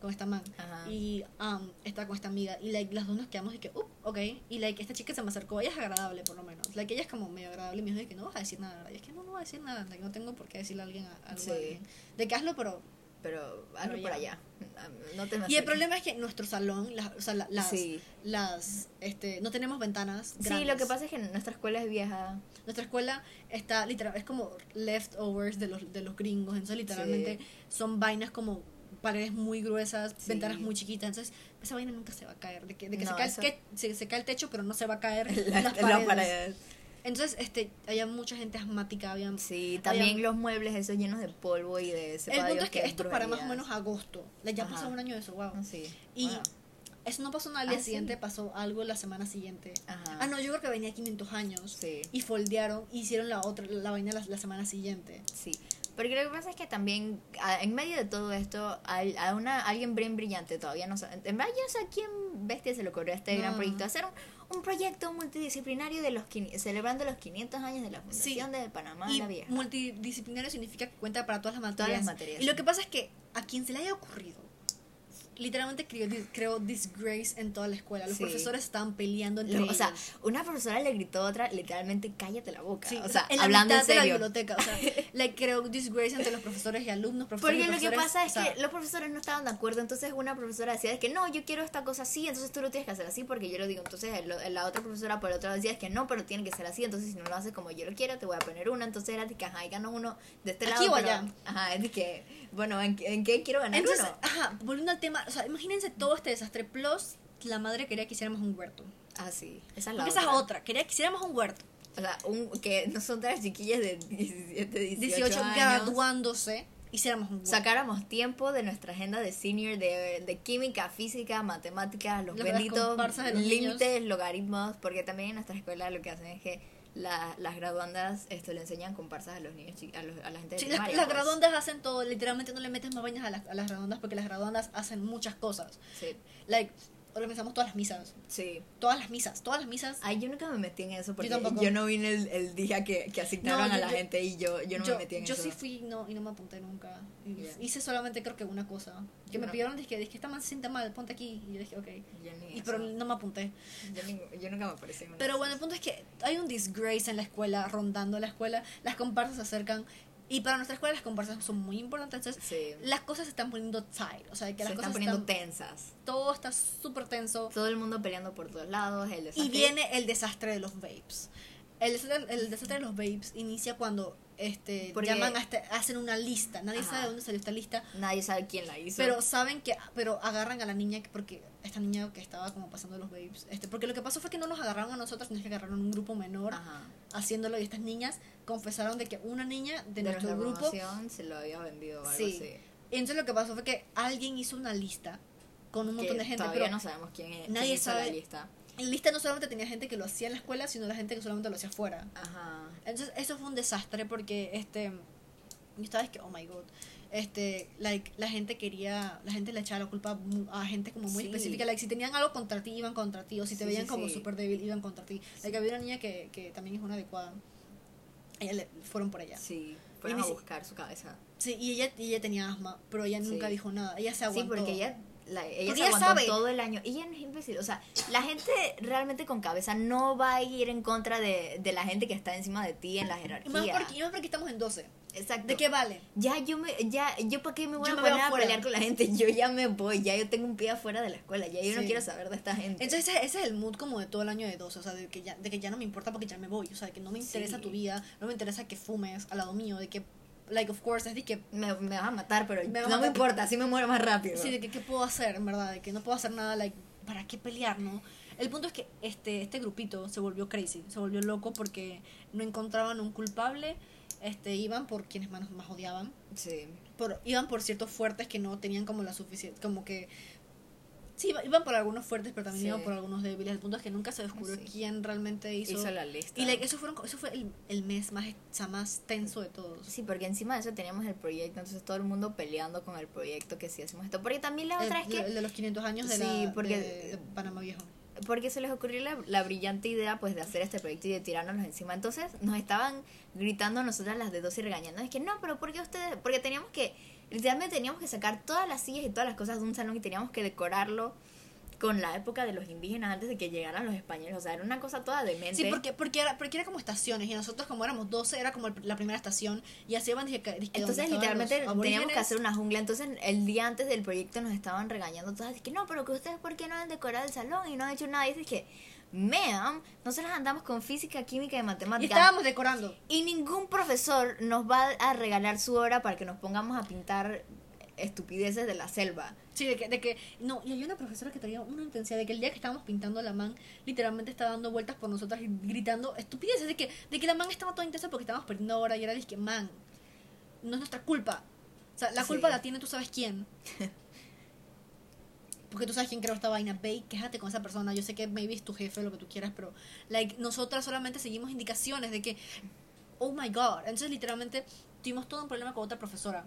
B: con esta man.
A: Ajá.
B: Y um, estaba con esta amiga y like, las dos nos quedamos de que, up, ok. Y like, esta chica se me acercó, ella es agradable por lo menos. Like, ella es como medio agradable y me dijo de que no vas a decir nada. Y es que no, no voy a decir nada, like, no tengo por qué decirle a alguien a- algo
A: Sí.
B: a alguien. De que hazlo, pero
A: Pero hazlo por allá. No te me
B: Y el problema es que nuestro salón, las, o sea, la- las,
A: Sí.
B: las, este, no tenemos ventanas.
A: Sí, lo que pasa es que nuestra escuela es vieja.
B: Nuestra escuela está literal, es como leftovers de los, de los gringos. Entonces, literalmente son vainas como paredes muy gruesas,
A: Sí.
B: ventanas muy chiquitas. Entonces, esa vaina nunca se va a caer. De que, de que se,
A: No,
B: cae,
A: eso-
B: que se, se cae el techo, pero no se va a caer <laughs>
A: La-
B: las
A: la
B: paredes.
A: pared.
B: Entonces, este, había mucha gente asmática. Había,
A: Sí, también
B: había-
A: los muebles esos llenos de polvo y de
B: El punto es que esto es para más o menos agosto. Ya
A: Ajá.
B: pasó un año de eso, wow.
A: Sí.
B: Y
A: Wow.
B: eso no pasó nada al día
A: Ah, sí.
B: siguiente, pasó algo la semana siguiente.
A: Ajá.
B: Ah, no, yo creo que venía 500 años.
A: Sí.
B: Y foldearon, hicieron la otra, la vaina la, la semana siguiente.
A: Sí, porque lo que pasa es que también a- en medio de todo esto hay a una alguien bien brillante todavía no sé, en verdad yo no sé a quién bestia se le ocurrió este gran
B: No.
A: proyecto hacer un, un proyecto multidisciplinario de los celebrando los 500 años de la fundación de Panamá
B: Y
A: la Vieja.
B: multidisciplinario significa que cuenta para todas las materias.
A: Todas las materias,
B: Y lo
A: sí.
B: que pasa es que a quien se le haya ocurrido literalmente creó, creó disgrace en toda la escuela. Los
A: Sí.
B: profesores estaban peleando entre
A: Lo-
B: ellos.
A: o sea, una profesora le gritó a otra, literalmente, cállate la boca.
B: Sí,
A: o sea,
B: en la
A: hablando
B: mitad
A: en
B: de la
A: serio.
B: biblioteca. O sea, <laughs> le creó disgrace entre los profesores y alumnos. Profesores
A: Porque
B: y
A: lo que pasa es
B: o sea,
A: que los profesores no estaban de acuerdo, entonces una profesora decía es que no, yo quiero esta cosa así, entonces tú lo tienes que hacer así porque yo lo digo. Entonces el- la otra profesora por lado decía es que no, pero tiene que ser así, entonces si no lo haces como yo lo quiero, te voy a poner una. Entonces era de que, ajá, y gano uno de este
B: Aquí
A: lado.
B: o
A: pero-
B: allá.
A: Ajá, es de que, bueno, ¿en, qué- en qué quiero ganar
B: Entonces,
A: uno?
B: ajá, volviendo al tema, o sea, imagínense todo este desastre. Plus, la madre quería que hiciéramos un huerto.
A: Ah, sí, esa es la
B: Porque esa
A: otra.
B: es otra, quería que hiciéramos un huerto.
A: O sea, un, que nosotras chiquillas de 17, 18,
B: 18
A: años,
B: graduándose, hiciéramos un huerto.
A: sacáramos tiempo de nuestra agenda de senior de, de química, física, matemáticas, los
B: Lo de las
A: benditos
B: los
A: límites, logaritmos, porque también en nuestra escuela lo que hacen es que la- las graduandas esto le enseñan comparsas a los niños a, los- a la gente de
B: Sí, las,
A: primaria,
B: las
A: pues.
B: graduandas hacen todo, literalmente no le metes más vainas a las, a las graduandas porque las graduandas hacen muchas cosas.
A: Sí,
B: Like, organizamos todas las misas,
A: sí.
B: todas las misas, todas las misas.
A: Ay, yo nunca me metí en eso porque yo,
B: tampoco.
A: no vine el, el día que, que asignaron
B: No,
A: a
B: yo-
A: la
B: yo-
A: gente y yo, yo no
B: yo
A: me metí en
B: yo
A: eso.
B: sí fui no, y no me apunté nunca. Y
A: Ya.
B: Hice solamente creo que una cosa. Que
A: Yo
B: me
A: no.
B: pidieron, dije, dije, esta man se siente mal, ponte aquí. Y yo dije, ok.
A: Yo
B: Y,
A: eso.
B: pero no me apunté.
A: yo, ni- yo nunca me aparecí en una
B: Pero bueno, el punto es que hay un disgrace en la escuela, rondando la escuela. Las comparsas se acercan. Y para nuestra escuela las comparsas son muy importantes. Entonces,
A: Sí.
B: las cosas se están poniendo tight. O sea, que
A: se
B: las
A: están
B: cosas
A: poniendo
B: están...
A: tensas.
B: Todo está súper tenso.
A: Todo el mundo peleando por todos lados. El
B: Y
A: desastre.
B: viene el desastre de los vapes. El desastre, el desastre de los vapes inicia cuando este
A: Porque-
B: llaman hasta hacen una lista. Nadie
A: Ajá.
B: sabe de dónde salió esta lista,
A: Nadie sabe quién la hizo.
B: pero saben que pero agarran a la niña que- porque esta niña que estaba como pasando los vapes, este porque lo que pasó fue que no nos agarraron a nosotros, sino que agarraron a un grupo menor
A: Ajá.
B: haciéndolo y estas niñas confesaron de que una niña de,
A: de
B: nuestro grupo
A: se lo había vendido o algo
B: Sí.
A: así.
B: y entonces lo que pasó fue que alguien hizo una lista con un montón de gente,
A: todavía
B: pero
A: no sabemos quién es.
B: nadie
A: quién hizo
B: sabe.
A: la lista.
B: En lista no solamente tenía gente que lo hacía en la escuela, sino la gente que solamente lo hacía afuera.
A: Ajá.
B: Entonces, eso fue un desastre porque, este, yo estaba es que, oh my god, este, like, la gente quería, la gente le echaba la culpa a gente como muy
A: Sí.
B: específica, like, si tenían algo contra ti, iban contra ti, o si te
A: Sí,
B: veían
A: sí,
B: como
A: sí.
B: súper débil, iban contra ti. Like, había una niña que, que también es una adecuada, ella le, fueron por ella.
A: Sí. Fueron
B: Y
A: a buscar su cabeza.
B: Sí, y ella, y ella tenía asma, pero ella nunca
A: Sí.
B: dijo nada, ella se
A: Sí,
B: aguantó.
A: porque ella, la, ella se
B: ella
A: aguantó
B: sabe.
A: todo el año. Ella no es imbécil. O sea, la gente realmente con cabeza no va a ir en contra de, de la gente que está encima de ti en la
B: Y
A: jerarquía.
B: más porque, y más porque estamos en 12.
A: Exacto.
B: ¿De qué vale?
A: Ya yo me, ya, yo para qué me voy
B: Yo
A: a poner a pelear con la gente, <laughs> yo ya me voy, ya yo tengo un pie afuera de la escuela, ya yo no quiero saber de esta gente.
B: Entonces ese, ese es el mood como de todo el año de 12, o sea, de que, ya, de que ya no me importa porque ya me voy, o sea, de que no me interesa
A: Sí.
B: tu vida, no me interesa que fumes al lado mío, de que, like, of course, es de que,
A: me, me vas a matar, pero
B: Me
A: no me importa, así me muero más rápido.
B: sí, de que qué puedo hacer, en verdad, de que no puedo hacer nada, like, ¿para qué pelear, no? El punto es que este, este grupito se volvió crazy, se volvió loco porque no encontraban un culpable, este, iban por quienes más, más odiaban,
A: Sí.
B: por, iban por ciertos fuertes que no tenían como la suficiente, como que sí, iba- iban por algunos fuertes, pero también
A: Sí.
B: iban por algunos débiles. El punto es que nunca se descubrió
A: Sí.
B: quién realmente hizo.
A: Hizo la lista.
B: y like, eso, fueron, eso fue el, el mes más, o sea, más tenso de todos.
A: Sí, porque encima de eso teníamos el proyecto, entonces todo el mundo peleando con el proyecto que si hacemos esto. Porque también la otra
B: el,
A: es que
B: el de los 500 años de,
A: Sí,
B: la,
A: porque-
B: de- de Panamá Viejo.
A: porque se les ocurrió la, la brillante idea pues de hacer este proyecto y de tirárnoslos encima. Entonces nos estaban gritando a nosotras las de dos y regañando. Es que no, pero ¿por qué ustedes? Porque teníamos que, literalmente teníamos que sacar todas las sillas y todas las cosas de un salón y teníamos que decorarlo con la época de los indígenas antes de que llegaran los españoles. O sea, era una cosa toda demente.
B: Sí, porque, porque, era, porque era como estaciones y nosotros como éramos 12 era como el- la primera estación y así iban dizque donde
A: Entonces literalmente teníamos que hacer una jungla. Entonces el día antes del proyecto nos estaban regañando todas. Que no, pero que ustedes por qué no han decorado el salón y no han hecho nada. Y es que, ma'am, nosotros andamos con física, química y
B: Y
A: matemática.
B: estábamos decorando.
A: Y ningún profesor nos va a regalar su hora para que nos pongamos a pintar estupideces de la selva.
B: Sí, de que, de que, no, y había una profesora que traía una intensidad de que el día que estábamos pintando la man, literalmente estaba dando vueltas por nosotras y gritando estupideces, de que, de que la man estaba toda intensa porque estábamos perdiendo hora y era de que, man, no es nuestra culpa. O sea, la
A: Sí.
B: culpa la tiene tú sabes quién. <laughs> Porque tú sabes quién creó esta vaina, ve y quéjate con esa persona. Yo sé que maybe es tu jefe lo que tú quieras, pero like, nosotras solamente seguimos indicaciones de que, oh my god. Entonces, literalmente, tuvimos todo un problema con otra profesora.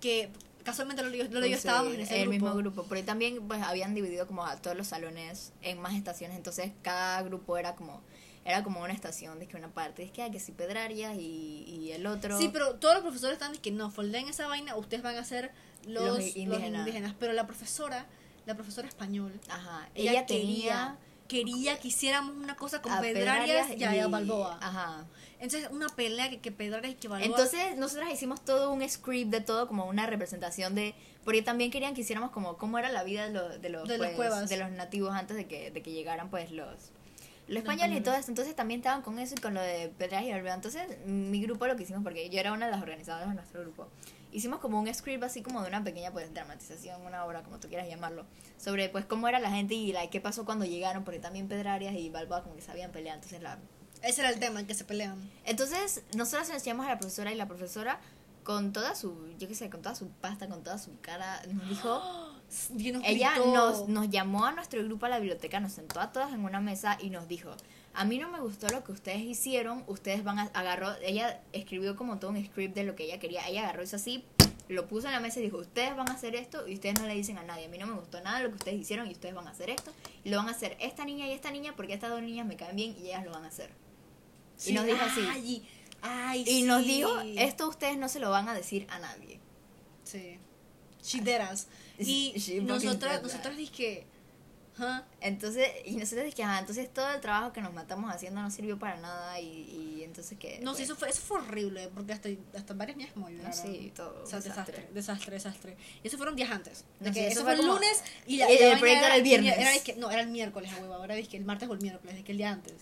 B: Que casualmente lo lo leí,
A: Sí,
B: estábamos en ese
A: el
B: grupo.
A: mismo grupo. Porque también pues habían dividido como a todos los salones en más estaciones. Entonces cada grupo era como era como una estación. De que una parte es que, ah, que sí Pedrarias y, y el otro.
B: Sí, pero todos los profesores están diciendo que no, folden esa vaina, ustedes van a hacer los,
A: Los
B: los
A: indígenas.
B: indígenas. Pero la profesora, la profesora español,
A: Ajá.
B: ella,
A: Ella,
B: quería,
A: tenía
B: quería que hiciéramos una cosa con
A: a
B: Pedrarias y a
A: y-
B: Balboa.
A: Ajá.
B: Entonces, una pelea que, que Pedrarias y que Balboa.
A: Entonces, nosotras hicimos todo un script de todo, como una representación de. Porque también querían que hiciéramos como cómo era la vida de los, de los,
B: De
A: pues,
B: cuevas.
A: de los nativos antes de que, de que llegaran, pues, los. Los españoles y todo eso, entonces también estaban con eso y con lo de Pedras y Balboa. Entonces, mi grupo lo que hicimos, porque yo era una de las organizadoras de nuestro grupo, hicimos como un script así como de una pequeña pues dramatización, una obra, como tú quieras llamarlo, sobre pues cómo era la gente y like, qué pasó cuando llegaron, porque también Pedrarias y Balboa como que sabían pelear, entonces la
B: Ese era el tema en que se pelean.
A: entonces, nosotros enseñamos a la profesora y la profesora con toda su, yo qué sé, con toda su pasta, con toda su cara, nos dijo, <gasps>
B: Y nos
A: ella nos, nos llamó a nuestro grupo a la biblioteca, nos sentó a todas en una mesa y nos dijo, a mí no me gustó lo que ustedes hicieron, ustedes van a, agarró, ella escribió como todo un script de lo que ella quería, ella agarró eso así, lo puso en la mesa y dijo, ustedes van a hacer esto y ustedes no le dicen a nadie, a mí no me gustó nada lo que ustedes hicieron y ustedes van a hacer esto, y lo van a hacer esta niña y esta niña porque estas dos niñas me caen bien y ellas lo van a hacer.
B: Sí,
A: y nos dijo así.
B: Ay, ay,
A: Y nos dijo, esto ustedes no se lo van a decir a nadie.
B: Sí. Chideras. Y nosotras, nosotras dije,
A: Entonces, y nosotros dijimos, ah, entonces todo el trabajo que nos matamos haciendo no sirvió para nada y, y entonces que...
B: No, sí,
A: pues,
B: eso fue, eso fue horrible, porque hasta, hasta varias mías
A: no,
B: lloraron.
A: sí, todo.
B: O sea, desastre, desastre, desastre. Y eso fueron días antes. De
A: No,
B: que
A: sí,
B: eso,
A: eso
B: fue el lunes y la,
A: el
B: y la vaina
A: proyecto era el viernes.
B: Era, es que, no, era el miércoles, a huevo. Ahora dije que el martes o el miércoles, de que el día antes.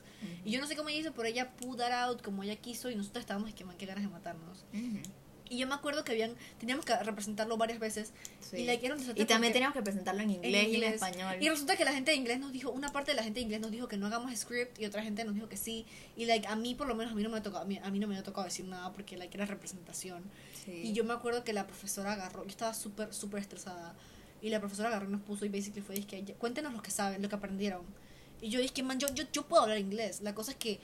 B: Y yo no sé cómo ella hizo, pero ella pulled that out como ella quiso y nosotros estábamos, es que man, qué ganas de matarnos.
A: Ujú,
B: Y yo me acuerdo que habían, teníamos que representarlo varias veces.
A: sí.
B: Y, desastre
A: Y también teníamos que presentarlo en inglés, y en español.
B: Y resulta que la gente de inglés nos dijo, una parte de la gente de inglés nos dijo que no hagamos script y otra gente nos dijo que sí. Y like a mí por lo menos a mí no me ha tocado, a mí, a mí no me ha tocado decir nada porque like era representación.
A: Sí.
B: Y yo me acuerdo que la profesora agarró, yo estaba súper súper estresada y la profesora agarró y nos puso y basically fue que cuéntenos lo que saben, lo que aprendieron. Y yo dije, man, yo, yo, yo puedo hablar inglés. La cosa es que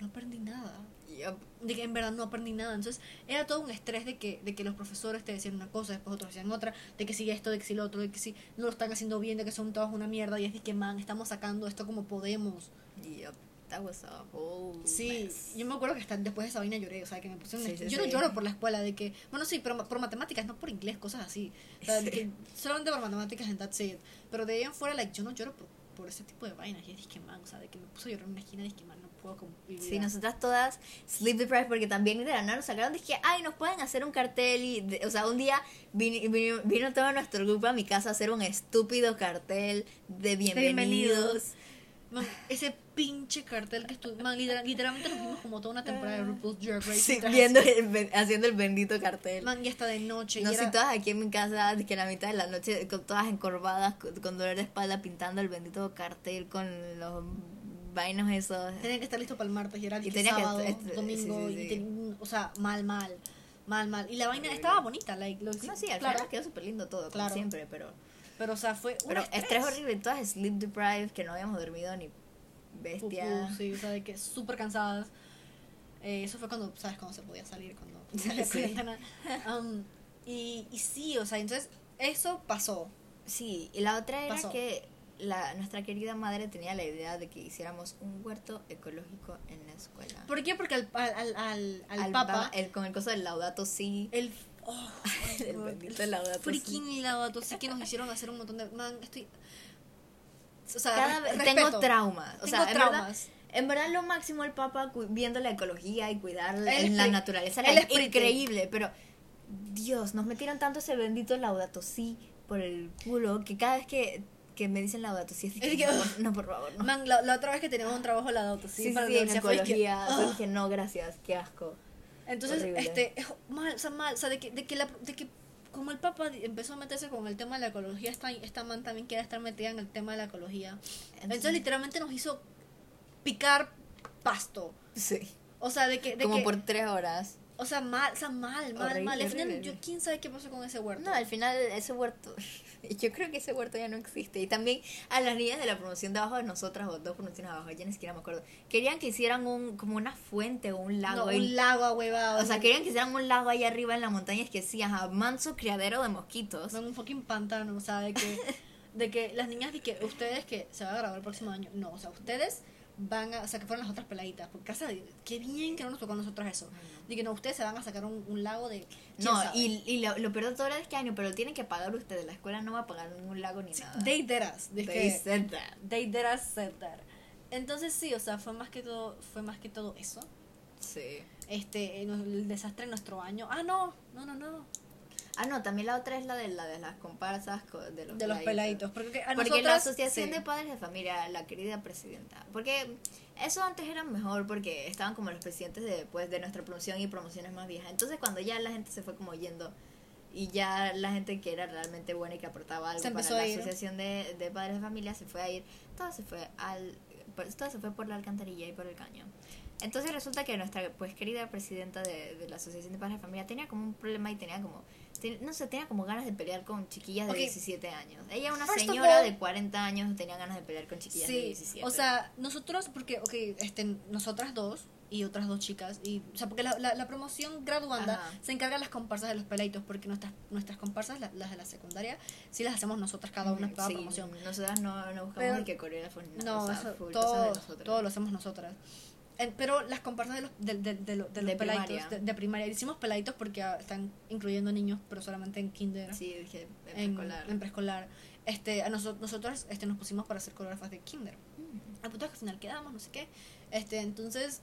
B: no aprendí nada. De que en verdad no aprendí nada. Entonces era todo un estrés de que, de que los profesores te decían una cosa, después otros decían otra, de que si esto, de que si lo otro, de que si no lo están haciendo bien, de que son todos una mierda. Y es de que, man, estamos sacando esto como podemos.
A: Yup. That was a whole
B: Sí,
A: mess.
B: yo me acuerdo que hasta después de esa vaina lloré, o sea, que me pusieron...
A: Sí, sí,
B: yo no
A: sí.
B: lloro por la escuela, de que... Bueno, sí, pero por matemáticas, no por inglés, cosas así. O sea, de
A: Sí.
B: que solamente por matemáticas and that's it. Pero de ahí en fuera, like, yo no lloro por, por ese tipo de vainas. Y es que, man, o sea, de que me puso a llorar en una esquina, es que, man, no puedo mi
A: Sí, nosotras todas sleep deprived porque también de la nada nos sacaron dije, ay, nos pueden hacer un cartel y, de- o sea, un día vino, vino, vino todo nuestro grupo a mi casa a hacer un estúpido cartel de bienvenidos.
B: bienvenidos. Man, ese pinche cartel que estuvo. Man, literal- literalmente nos vimos como toda una temporada de RuPaul's Drag Race.
A: Sí, viendo el haciendo el bendito cartel.
B: Man, y hasta de noche.
A: no sé, todas aquí en mi casa, que a la mitad de la noche, con todas encorvadas, con, con dolor de espalda, pintando el bendito cartel con los vainos esos.
B: Tenían que estar listos para el martes y era el
A: Y
B: que
A: tenía que
B: sábado,
A: estar-
B: domingo.
A: sí, sí,
B: y ten- o sea, mal, mal. Mal, mal. Y la vaina estaba bonita. Like, lo,
A: No, sí, al
B: claro,
A: final quedó súper lindo todo,
B: Claro.
A: como siempre, pero...
B: Pero, o sea, fue. un
A: Pero estrés horrible, todas sleep deprived, que no habíamos dormido ni bestia.
B: Pupú, sí, o sea, de que súper cansadas. Eh, eso fue cuando, ¿sabes? Cuando se podía salir, cuando <laughs>
A: Sí.
B: Um, y, y sí, o sea, entonces eso pasó.
A: Sí, y la otra era
B: Pasó.
A: que la, nuestra querida madre tenía la idea de que hiciéramos un huerto ecológico en la escuela.
B: ¿Por qué? Porque al, al, al, al, papa,
A: el, con el coso del laudato sí.
B: el, <laughs> oh,
A: El bendito laudato
B: freaking laudato sí que nos hicieron hacer un montón de... Man, estoy... O sea,
A: Cada tengo traumas. O
B: Tengo
A: sea, en verdad,
B: traumas.
A: en verdad lo máximo el papa viendo la ecología y cuidar
B: El
A: en la naturaleza
B: el
A: era
B: espíritu.
A: increíble, pero Dios, nos metieron tanto ese bendito laudato sí por el culo que cada vez que, que me dicen laudato sí es que,
B: que-
A: no, por- favor, no.
B: Man, la, la otra vez que teníamos un trabajo laudato sí,
A: Sí, sí,
B: para
A: sí, en
B: universidad fue que-
A: ecología. Yo dije, no, gracias, qué asco.
B: Entonces,
A: Horrible.
B: este, es mal, o sea, mal, o sea, de que, de que, la, de que como el Papa empezó a meterse con el tema de la ecología, esta, esta man también quiere estar metida en el tema de la ecología. Entonces, literalmente nos hizo picar pasto.
A: Sí.
B: O sea, de que, de
A: Como
B: que
A: por tres horas.
B: o sea, mal, o sea, mal, mal,
A: Horrible,
B: mal. Al final,
A: horrible.
B: yo, ¿quién sabe qué pasó con ese huerto?
A: No, al final ese huerto, <laughs> yo creo que ese huerto ya no existe. Y también a las niñas de la promoción de abajo de nosotras, o dos promociones abajo, ya ni siquiera me acuerdo, querían que hicieran un como una fuente o un lago.
B: no,
A: ahí.
B: un lago ahuevado.
A: o sea, querían que hicieran un lago ahí arriba en la montaña, es que sí, ajá, manso criadero de mosquitos.
B: en un fucking pantano, o sea, de que, <laughs> de que las niñas de que ustedes que se va a grabar el próximo año, no, o sea, ustedes van a, o sea, que fueron las otras peladitas, porque casa qué bien que no nos tocó a nosotros eso. De que no, ustedes se van a sacar un, un lago de... ¿quién
A: No,
B: sabe?
A: y, y lo, lo peor de todo era es que año, pero lo tienen que pagar ustedes. La escuela no va a pagar ningún lago ni nada.
B: They did us.
A: They
B: que-
A: said that.
B: they did us said that. Entonces sí, o sea, fue más que todo, fue más que todo eso.
A: Sí.
B: Este, no- el desastre en nuestro año. Ah, no, no, no, no.
A: Ah, no, también la otra es la de, la de las comparsas co- de los
B: De los peladitos. Porque, a
A: Porque la Asociación
B: sí.
A: de Padres de Familia, la querida presidenta. Porque eso antes era mejor porque estaban como los presidentes de, pues, de nuestra promoción y promociones más viejas. Entonces cuando ya la gente se fue como yendo y ya la gente que era realmente buena y que aportaba algo para la. Asociación de, de Padres de Familia se fue a ir. Todo se fue al todo se fue por la alcantarilla y por el caño. Entonces resulta que nuestra pues querida presidenta de, de la Asociación de Padres de Familia tenía como un problema y tenía como no sé, tenía como ganas de pelear con chiquillas de
B: Ok.
A: 17 años. Ella, una
B: First
A: señora
B: all-
A: de 40 años, tenía ganas de pelear con chiquillas de
B: Sí,
A: 17.
B: o sea, nosotros, porque, ok, este, nosotras dos y otras dos chicas, y, o sea, porque la, la, la promoción graduanda
A: Ajá.
B: se encarga de las comparsas de los peladitos, porque nuestras, nuestras comparsas, la- las de la secundaria, sí las hacemos nosotras cada una cada
A: Sí,
B: promoción.
A: Nosotras no, no buscamos
B: Pero-
A: ni que coreógrafos.
B: No,
A: o sea,
B: eso, todo, todo lo hacemos nosotras. Eh, pero las comparsas de los, de, de, de, lo- de los
A: De
B: peladitos,
A: primaria.
B: de, de primaria, decimos peladitos porque ah, están incluyendo niños, pero solamente en kinder.
A: Sí, dije, en preescolar.
B: en preescolar. Este, a nosotros, nosotros este, nos pusimos para ser coreógrafas de kinder.
A: Mm.
B: Al punto es que al final quedamos, no sé qué. Este, entonces,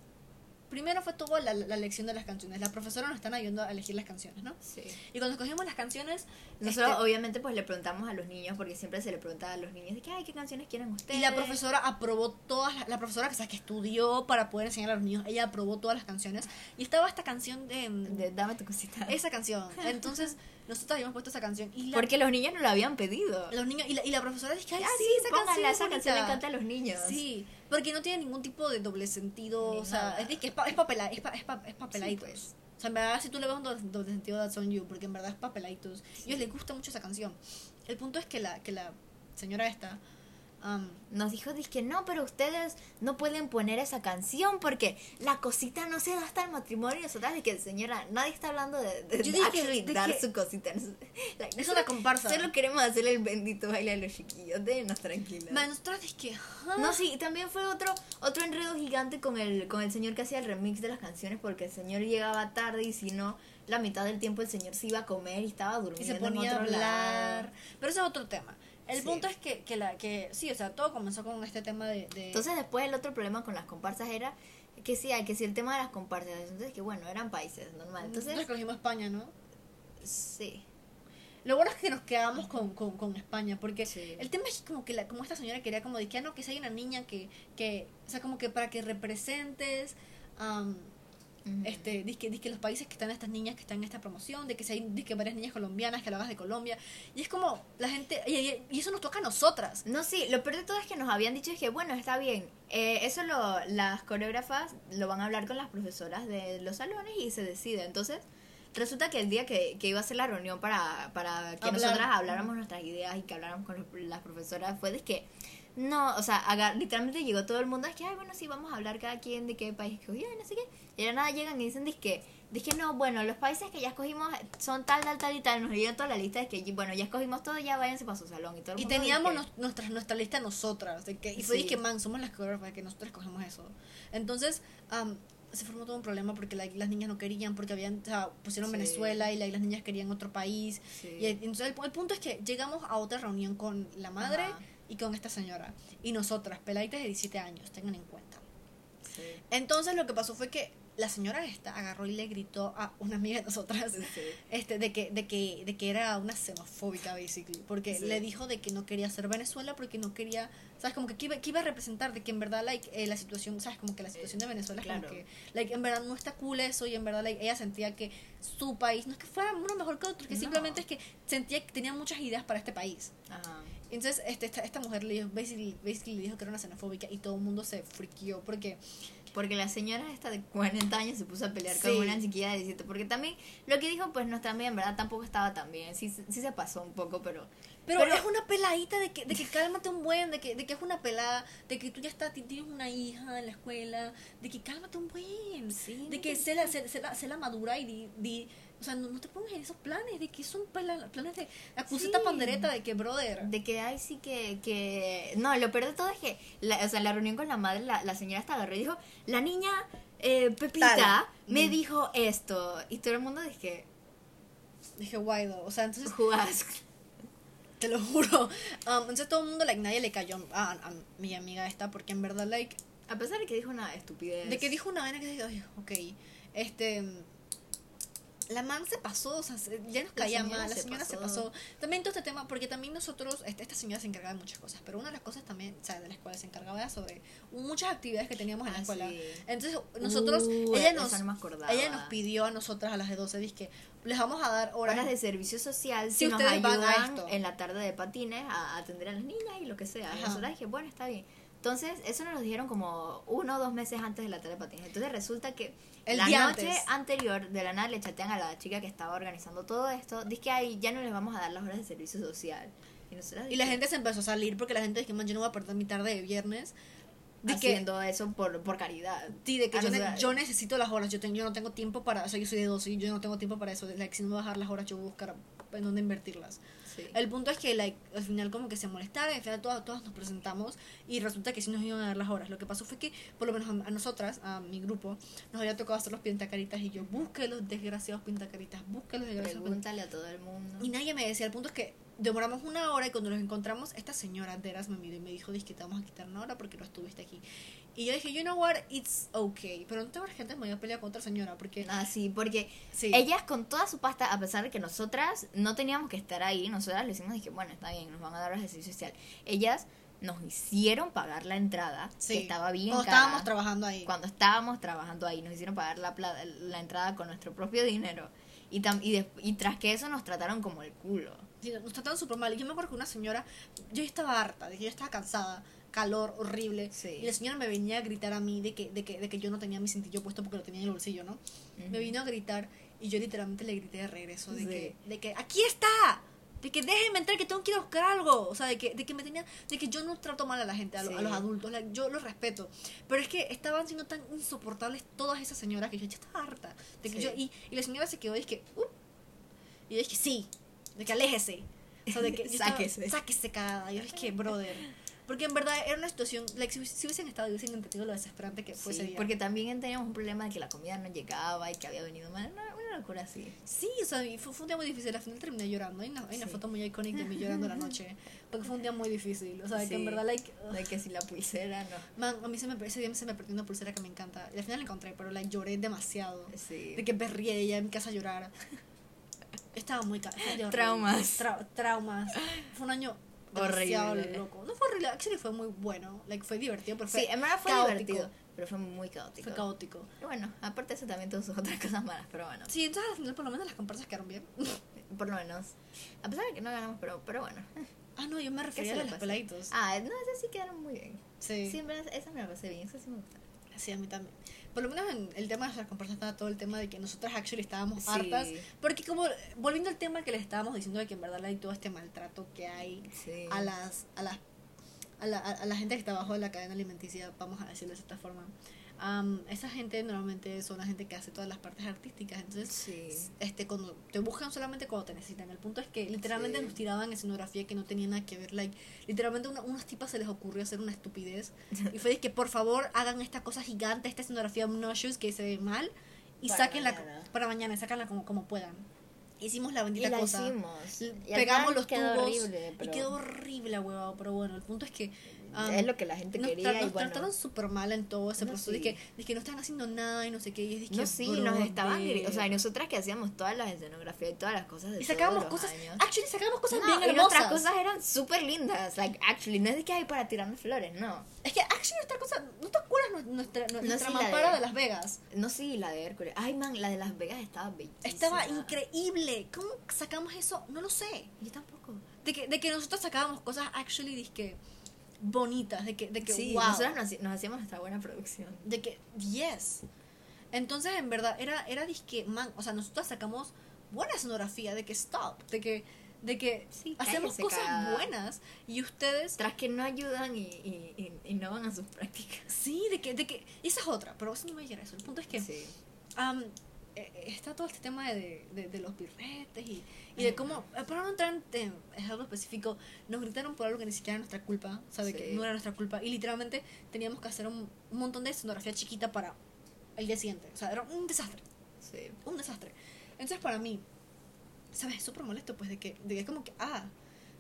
B: primero fue todo la, la elección de las canciones. La profesora nos están ayudando a elegir las canciones, ¿no?
A: Sí.
B: Y cuando escogimos las canciones,
A: Nosotros
B: este,
A: obviamente pues le preguntamos a los niños, porque siempre se le pregunta a los niños de que, ay, ¿qué canciones quieren ustedes?
B: y la profesora aprobó todas las, la profesora que, sabes, que estudió para poder enseñar a los niños, ella aprobó todas las canciones. Y estaba esta canción de...
A: De, dame tu cosita.
B: esa canción. Entonces, <laughs> nosotros habíamos puesto esa canción. Y la,
A: Porque los niños no lo habían pedido.
B: los niños, y la, y la profesora dice, ay,
A: Ah,
B: sí, esa canción, es
A: esa canción le
B: bonita".
A: encanta a los niños.
B: Sí, porque no tiene ningún tipo de doble sentido,
A: Ni
B: o sea,
A: nada.
B: es, que es, pa, es, papela, es, pa, es, pa, es papeladitos.
A: Sí, pues.
B: O sea, en verdad, si tú le ves un doble, doble sentido, that's on you, porque en verdad es papeladitos. A ellos les gusta mucho esa canción. El punto es que la, que la señora esta, um,
A: Nos dijo, que no, pero ustedes no pueden poner esa canción porque la cosita no se da hasta el matrimonio. Y nosotras de que, señora, nadie está hablando de, de
B: Yo dije de
A: dar
B: que-
A: su cosita. Like,
B: es una comparsa.
A: Solo queremos hacerle el bendito baile a los chiquillos. Déjenos tranquilos.
B: Man, nosotras es que, ajá.
A: No, sí, y también fue otro otro enredo gigante con el con el señor que hacía el remix de las canciones porque el señor llegaba tarde y si no, la mitad del tiempo el señor se iba a comer y estaba
B: y
A: durmiendo
B: se ponía a
A: en otro
B: hablar.
A: lado.
B: Pero ese es otro tema. El
A: Sí.
B: punto es que, que, la, que, sí, o sea, todo comenzó con este tema de... de
A: Entonces después el otro problema con las comparsas era que sí, que si el tema de las comparsas, entonces que bueno, eran países normal. Entonces,
B: escogimos España, ¿no?
A: sí.
B: Lo bueno es que nos quedamos con, con, con España, porque
A: Sí.
B: el tema es como que la, como esta señora quería como de que, ah, no, que si hay una niña que, que, o sea, como que para que representes, am, Este, dice que los países que están estas niñas que están en esta promoción, de que si hay dizque varias niñas colombianas que lo hagas de Colombia, y es como la gente, y, eso nos toca a nosotras.
A: No, sí, lo peor de todo es que nos habían dicho es que, bueno, está bien, eh, eso lo, las coreógrafas lo van a hablar con las profesoras de los salones y se decide. Entonces, resulta que el día que, que iba a ser la reunión para, para que
B: Hablar.
A: nosotras habláramos nuestras ideas y que habláramos con las profesoras fue de que, no, o sea, haga- literalmente llegó todo el mundo, es que, ay, bueno, sí, vamos a hablar cada quien de qué país escogió y no sé qué. Y la nada llegan y dicen, que Dije, no, bueno, los países que ya escogimos son tal, tal, tal y tal. Nos dieron toda la lista de que, bueno, ya escogimos todo, ya váyanse para su salón. Y, todo el
B: Y
A: mundo
B: teníamos
A: que-
B: nos- nuestra, nuestra lista nosotras, de que, y fue
A: Sí.
B: que, man, somos las coreógrafas, que nosotros escogemos eso. Entonces, am, se formó todo un problema porque la- las niñas no querían, porque habían, o sea, pusieron
A: Sí.
B: Venezuela y la- las niñas querían otro país.
A: Sí.
B: Y entonces el, el punto es que llegamos a otra reunión con la madre
A: Ajá.
B: Y con esta señora. Y nosotras, peladitas de 17 años, tengan en cuenta.
A: Sí.
B: Entonces lo que pasó fue que la señora esta agarró y le gritó a una amiga de nosotras
A: Sí.
B: este de que de que de que era una xenofóbica basically porque
A: Sí.
B: le dijo de que no quería ser Venezuela porque no quería sabes como que que iba, que iba a representar de que en verdad like eh, la situación sabes como que la situación de Venezuela es
A: claro.
B: como que like en verdad no está cool eso y en verdad like ella sentía que su país no es que fuera uno mejor que otro que
A: No.
B: simplemente es que sentía que tenía muchas ideas para este país
A: Ajá.
B: Entonces este, esta, esta mujer le dijo basically, basically dijo que era una xenofóbica y todo el mundo se friquió porque
A: Porque la señora esta de 40 años se puso a pelear
B: Sí.
A: con una chiquilla de 17. Porque también lo que dijo, pues nuestra amiga en verdad tampoco estaba tan bien. Sí, sí se pasó un poco, pero
B: Pero, es una peladita de que, de que cálmate un buen, de que, de que es una pelada, de que tú ya estás, tienes una hija en la escuela, de que cálmate un buen,
A: Sí,
B: de que sé la, sé, sé la, sé la madura y di, di- o sea, no, no te pongas en esos planes, de que son planes de, acuse esta
A: Sí.
B: pandereta de que, brother,
A: De que ay sí que, que... No, lo peor de todo es que, la, o sea, la reunión con la madre, la, la señora hasta agarró y dijo, la niña eh, Pepita
B: Tal.
A: me dijo esto. Y todo el mundo dije,
B: dije, guay, though. o sea, entonces,
A: jugás.
B: te lo juro, um, entonces todo el mundo, like, nadie le cayó a, a mi amiga esta, porque en verdad, like,
A: A pesar de que dijo una estupidez.
B: De que dijo una vaina que dije, "Ay, ok, este... La man se pasó, o sea, se- ya nos
A: La
B: caía mal, la
A: se
B: señora se
A: pasó.
B: También todo este tema, porque también nosotros, este- esta señora se encargaba de muchas cosas, pero una de las cosas también, o sea, de las cuales se encargaba era sobre muchas actividades que teníamos en la
A: Ah,
B: escuela.
A: sí.
B: Entonces, nosotros,
A: Uh,
B: ella, nos,
A: no
B: ella nos pidió a nosotras, a las de 12, que les vamos a dar horas,
A: horas de servicio social
B: Si
A: si nos
B: ustedes van a
A: ayudan
B: esto.
A: en la tarde de patines a atender a las niñas y lo que sea. Nosotros dije, bueno, está bien. Entonces, eso nos lo dijeron como uno o dos meses antes de la patines. Entonces, resulta que
B: El
A: la
B: día
A: noche
B: antes.
A: anterior de la nada le chatean a la chica que estaba organizando todo esto. Dice que ahí ya no les vamos a dar las horas de servicio social. Y,
B: la gente se empezó a salir porque la gente dijo, man, yo no voy a perder mi tarde de viernes. De que,
A: haciendo eso por, por caridad.
B: Sí, de que
A: Ah,
B: yo, ne- yo necesito las horas, yo, ten- yo no tengo tiempo para, o sea, yo soy de 12 y yo no tengo tiempo para eso, like, si no me voy a bajar las horas yo voy a buscar en dónde invertirlas.
A: Sí.
B: El punto es que like, al final como que se molestaron, al final todas, todas nos presentamos y resulta que sí nos iban a dar las horas. Lo que pasó fue que, por lo menos a, a nosotras, a mi grupo, nos había tocado hacer los pintacaritas y yo, busque los desgraciados pintacaritas, busque los desgraciados pintacaritas.
A: Pregúntale a todo el mundo.
B: Y nadie me decía, el punto es que demoramos una hora y cuando nos encontramos, esta señora Deras me miró y me dijo, que te vamos a quitar una hora porque no estuviste aquí. Y yo dije, you know what, it's okay. Pero no tengo gente me voy a pelear con otra señora porque...
A: Ah, sí, porque
B: Sí.
A: ellas con toda su pasta, a pesar de que nosotras no teníamos que estar ahí, nosotras le hicimos, dije, bueno, está bien, nos van a dar el servicio social. Ellas nos hicieron pagar la entrada,
B: Sí.
A: que estaba bien
B: Cuando
A: cara.
B: estábamos trabajando ahí.
A: Cuando estábamos trabajando ahí, nos hicieron pagar la, la entrada con nuestro propio dinero. Y, tam- y tras que eso nos trataron como el culo.
B: Nos trataron súper mal. Y yo me acuerdo que una señora, yo estaba harta, de que yo estaba cansada, calor horrible.
A: Sí.
B: Y la señora me venía a gritar a mí de que, de que, de que yo no tenía mi cintillo puesto porque lo tenía en el bolsillo, ¿no? Me
A: Ujú.
B: vino a gritar y yo literalmente le grité de regreso de,
A: Sí.
B: que, de que aquí está. De que déjenme entrar, que tengo que ir a buscar algo. O sea, de que, de que me tenía. De que yo no trato mal a la gente, a, lo-
A: Sí.
B: a los adultos. like, yo los respeto. Pero es que estaban siendo tan insoportables todas esas señoras que yo ya estaba harta. De que yo, y, y la señora se quedó y es que. "Uh". y yo dije, sí. De que aléjese. O sea, de que. <laughs> estaba,
A: Sáquese.
B: sáquese cagada. Yo es que, brother. Porque en verdad era una situación. Like, si, si hubiesen estado hubiesen entendido lo desesperante que fue ese
A: Sí,
B: día.
A: porque también teníamos un problema de que la comida no llegaba y que había venido mal. Una, una locura así.
B: Sí, o sea, fue, fue un día muy difícil. Al final terminé llorando. Hay una, hay una
A: Sí.
B: foto muy icónica de mí llorando la noche. Porque fue un día muy difícil. O sea, que
A: Sí.
B: en verdad, like.
A: De que si la pulsera no.
B: Man, a mí se me, ese día se me perdió una pulsera que me encanta. Y al final la encontré, pero like, lloré demasiado.
A: Sí.
B: De que berrié ella en mi casa a llorar. Estaba muy ca- fue un día horrible.
A: Traumas.
B: Tra- traumas. Fue un año
A: Horrible.
B: loco. No fue horrible, actually fue muy bueno. Like, fue divertido, pero fue
A: Sí, en verdad fue
B: caótico.
A: divertido, pero fue muy caótico.
B: Fue caótico.
A: Y bueno, aparte de eso también tuvo sus otras cosas malas, pero bueno,
B: Sí, entonces al final por lo menos las comparsas quedaron bien. <laughs>
A: por lo menos. A pesar de que no ganamos, pero, pero bueno.
B: Ah, no, yo me
A: ¿Qué
B: refería a los peladitos.
A: Ah, no, esas sí quedaron muy bien.
B: sí.
A: Sí, en verdad, esa me la pasé bien, eso sí me gusta.
B: Sí, a mí también. Por lo menos en el tema de nuestras comparsas estaba todo el tema de que nosotras actually estábamos
A: Sí.
B: hartas. Porque como, volviendo al tema que les estábamos diciendo de que en verdad hay todo este maltrato que hay
A: Sí.
B: a las, a las a la, a la gente que está abajo de la cadena alimenticia, vamos a decirlo de esta forma. Am, esa gente normalmente son la gente que hace todas las partes artísticas. Entonces,
A: Sí.
B: este cuando te buscan solamente cuando te necesitan. El punto es que literalmente
A: Sí.
B: nos tiraban escenografía que no tenía nada que ver. Like, literalmente una, unas tipas se les ocurrió hacer una estupidez. Y fue de que por favor hagan esta cosa gigante, esta escenografía obnoxious que se ve mal. Y
A: Para
B: sáquenla
A: mañana.
B: para mañana, y sácanla como, como puedan. Hicimos la
A: Y
B: bendita
A: la
B: cosa.
A: hicimos. Y
B: Pegamos los
A: quedó
B: tubos.
A: horrible, pero
B: Y quedó horrible, huevado. Pero bueno, el punto es que. Am,
A: es lo que la gente
B: nos,
A: quería
B: tra-
A: y
B: nos
A: bueno.
B: trataron súper mal en todo ese
A: No,
B: proceso.
A: sí.
B: De que no están haciendo nada y no sé qué. Y es de que,
A: No, sí, nos estaban O sea, y nosotras que hacíamos todas las escenografías y todas las cosas de
B: Y sacábamos
A: todos los
B: cosas.
A: años.
B: Actually, sacábamos cosas
A: No,
B: bien
A: y
B: hermosas.
A: nuestras cosas eran súper lindas. Like, actually, no es de que hay para tirarnos flores, no.
B: Es que, actually, nuestra cosa. ¿No te acuerdas nu- nuestra, nu-
A: No,
B: nuestra
A: sí, la
B: mampara
A: de-
B: de Las Vegas?
A: No, sí, la de Hércules. Ay, man, la de Las Vegas estaba bellísima.
B: Estaba increíble. ¿Cómo sacamos eso? No lo sé.
A: Yo tampoco.
B: De que, de que nosotros sacábamos cosas, actually, dizque bonitas. De que, de que
A: sí,
B: wow.
A: nosotros nos, nos hacíamos nuestra buena producción.
B: De que, yes. Entonces, en verdad, era, era disque, man, o sea, nosotros sacamos buena escenografía, de que stop, de que, De que
A: Sí,
B: hacemos cosas buenas y ustedes
A: Tras que no ayudan y, y, y, y no van a sus prácticas.
B: Sí, de que, de que, esa es otra, pero eso no va a llegar a eso. El punto es que
A: Sí.
B: eh, está todo este tema de, de, de los birretes y, y de cómo, eh, para no entrar en algo específico, nos gritaron por algo que ni siquiera era nuestra culpa, ¿sabe? Que no era nuestra culpa. Y literalmente teníamos que hacer un, un montón de escenografía chiquita para el día siguiente. O sea, era un desastre,
A: Sí.
B: un desastre. Entonces para mí, ¿sabes? Es súper molesto, pues, de que, de que como que, ah,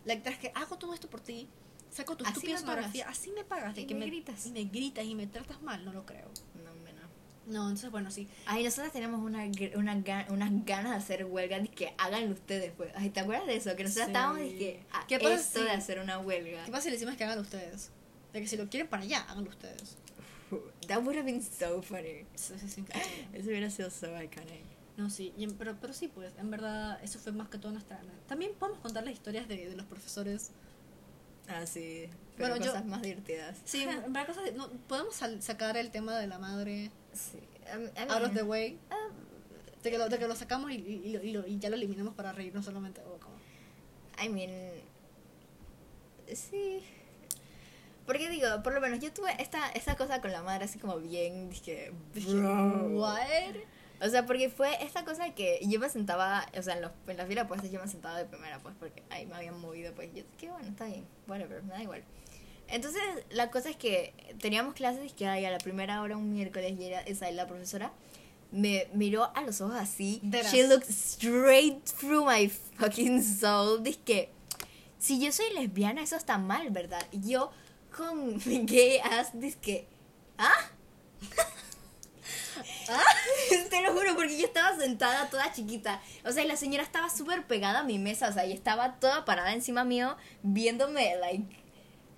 B: like, tras que hago todo esto por ti, saco tu
A: Así
B: estúpida escenografía, así me pagas, de
A: Y
B: que
A: me gritas.
B: Y me gritas y me tratas mal, no lo creo.
A: No,
B: entonces, bueno, sí.
A: Ay, nosotros tenemos una, una unas ganas de hacer huelga, de que háganlo ustedes, pues. Ay, ¿te acuerdas de eso? Que nosotros
B: Sí.
A: estábamos de que a
B: ¿Qué pasa
A: esto
B: si-
A: de hacer una huelga.
B: ¿Qué pasa si le decimos que háganlo ustedes? De que si lo quieren para allá, háganlo ustedes.
A: That would have been so funny.
B: Eso es increíble. <laughs>
A: Eso hubiera sido so iconic.
B: No, sí, y pero, pero sí, pues, en verdad, eso fue más que todo nuestra... También podemos contar las historias de, de los profesores.
A: Ah, sí. Pero
B: Bueno, yo-
A: cosas más divertidas.
B: Sí, <laughs> verdad, cosas no, podemos sacar el tema de la madre
A: Sí. I mean-
B: out of the way.
A: ah,
B: De que lo, de que lo sacamos y, y, y lo- y ya lo eliminamos para reírnos solamente. O como...
A: I mean, sí. Porque digo, por lo menos yo tuve esta, esta cosa con la madre así como bien, dije, bro.
B: What?
A: O sea, porque fue esta cosa que yo me sentaba, o sea, en, los, en la fila pues yo me sentaba de primera, pues porque ahí me habían movido, pues yo dije, bueno, está bien, whatever, me da igual. Entonces, la cosa es que teníamos clases que a la primera hora un miércoles y era esa la profesora me miró a los ojos así. She looked straight through my fucking soul. Dice si yo soy lesbiana, eso está mal, ¿verdad? Y yo con mi <laughs> gay ass, dice ¿ah? <laughs> <laughs> Te lo juro, porque yo estaba sentada toda chiquita. O sea, y la señora estaba súper pegada a mi mesa, o sea, y estaba toda parada encima mío, viéndome, like,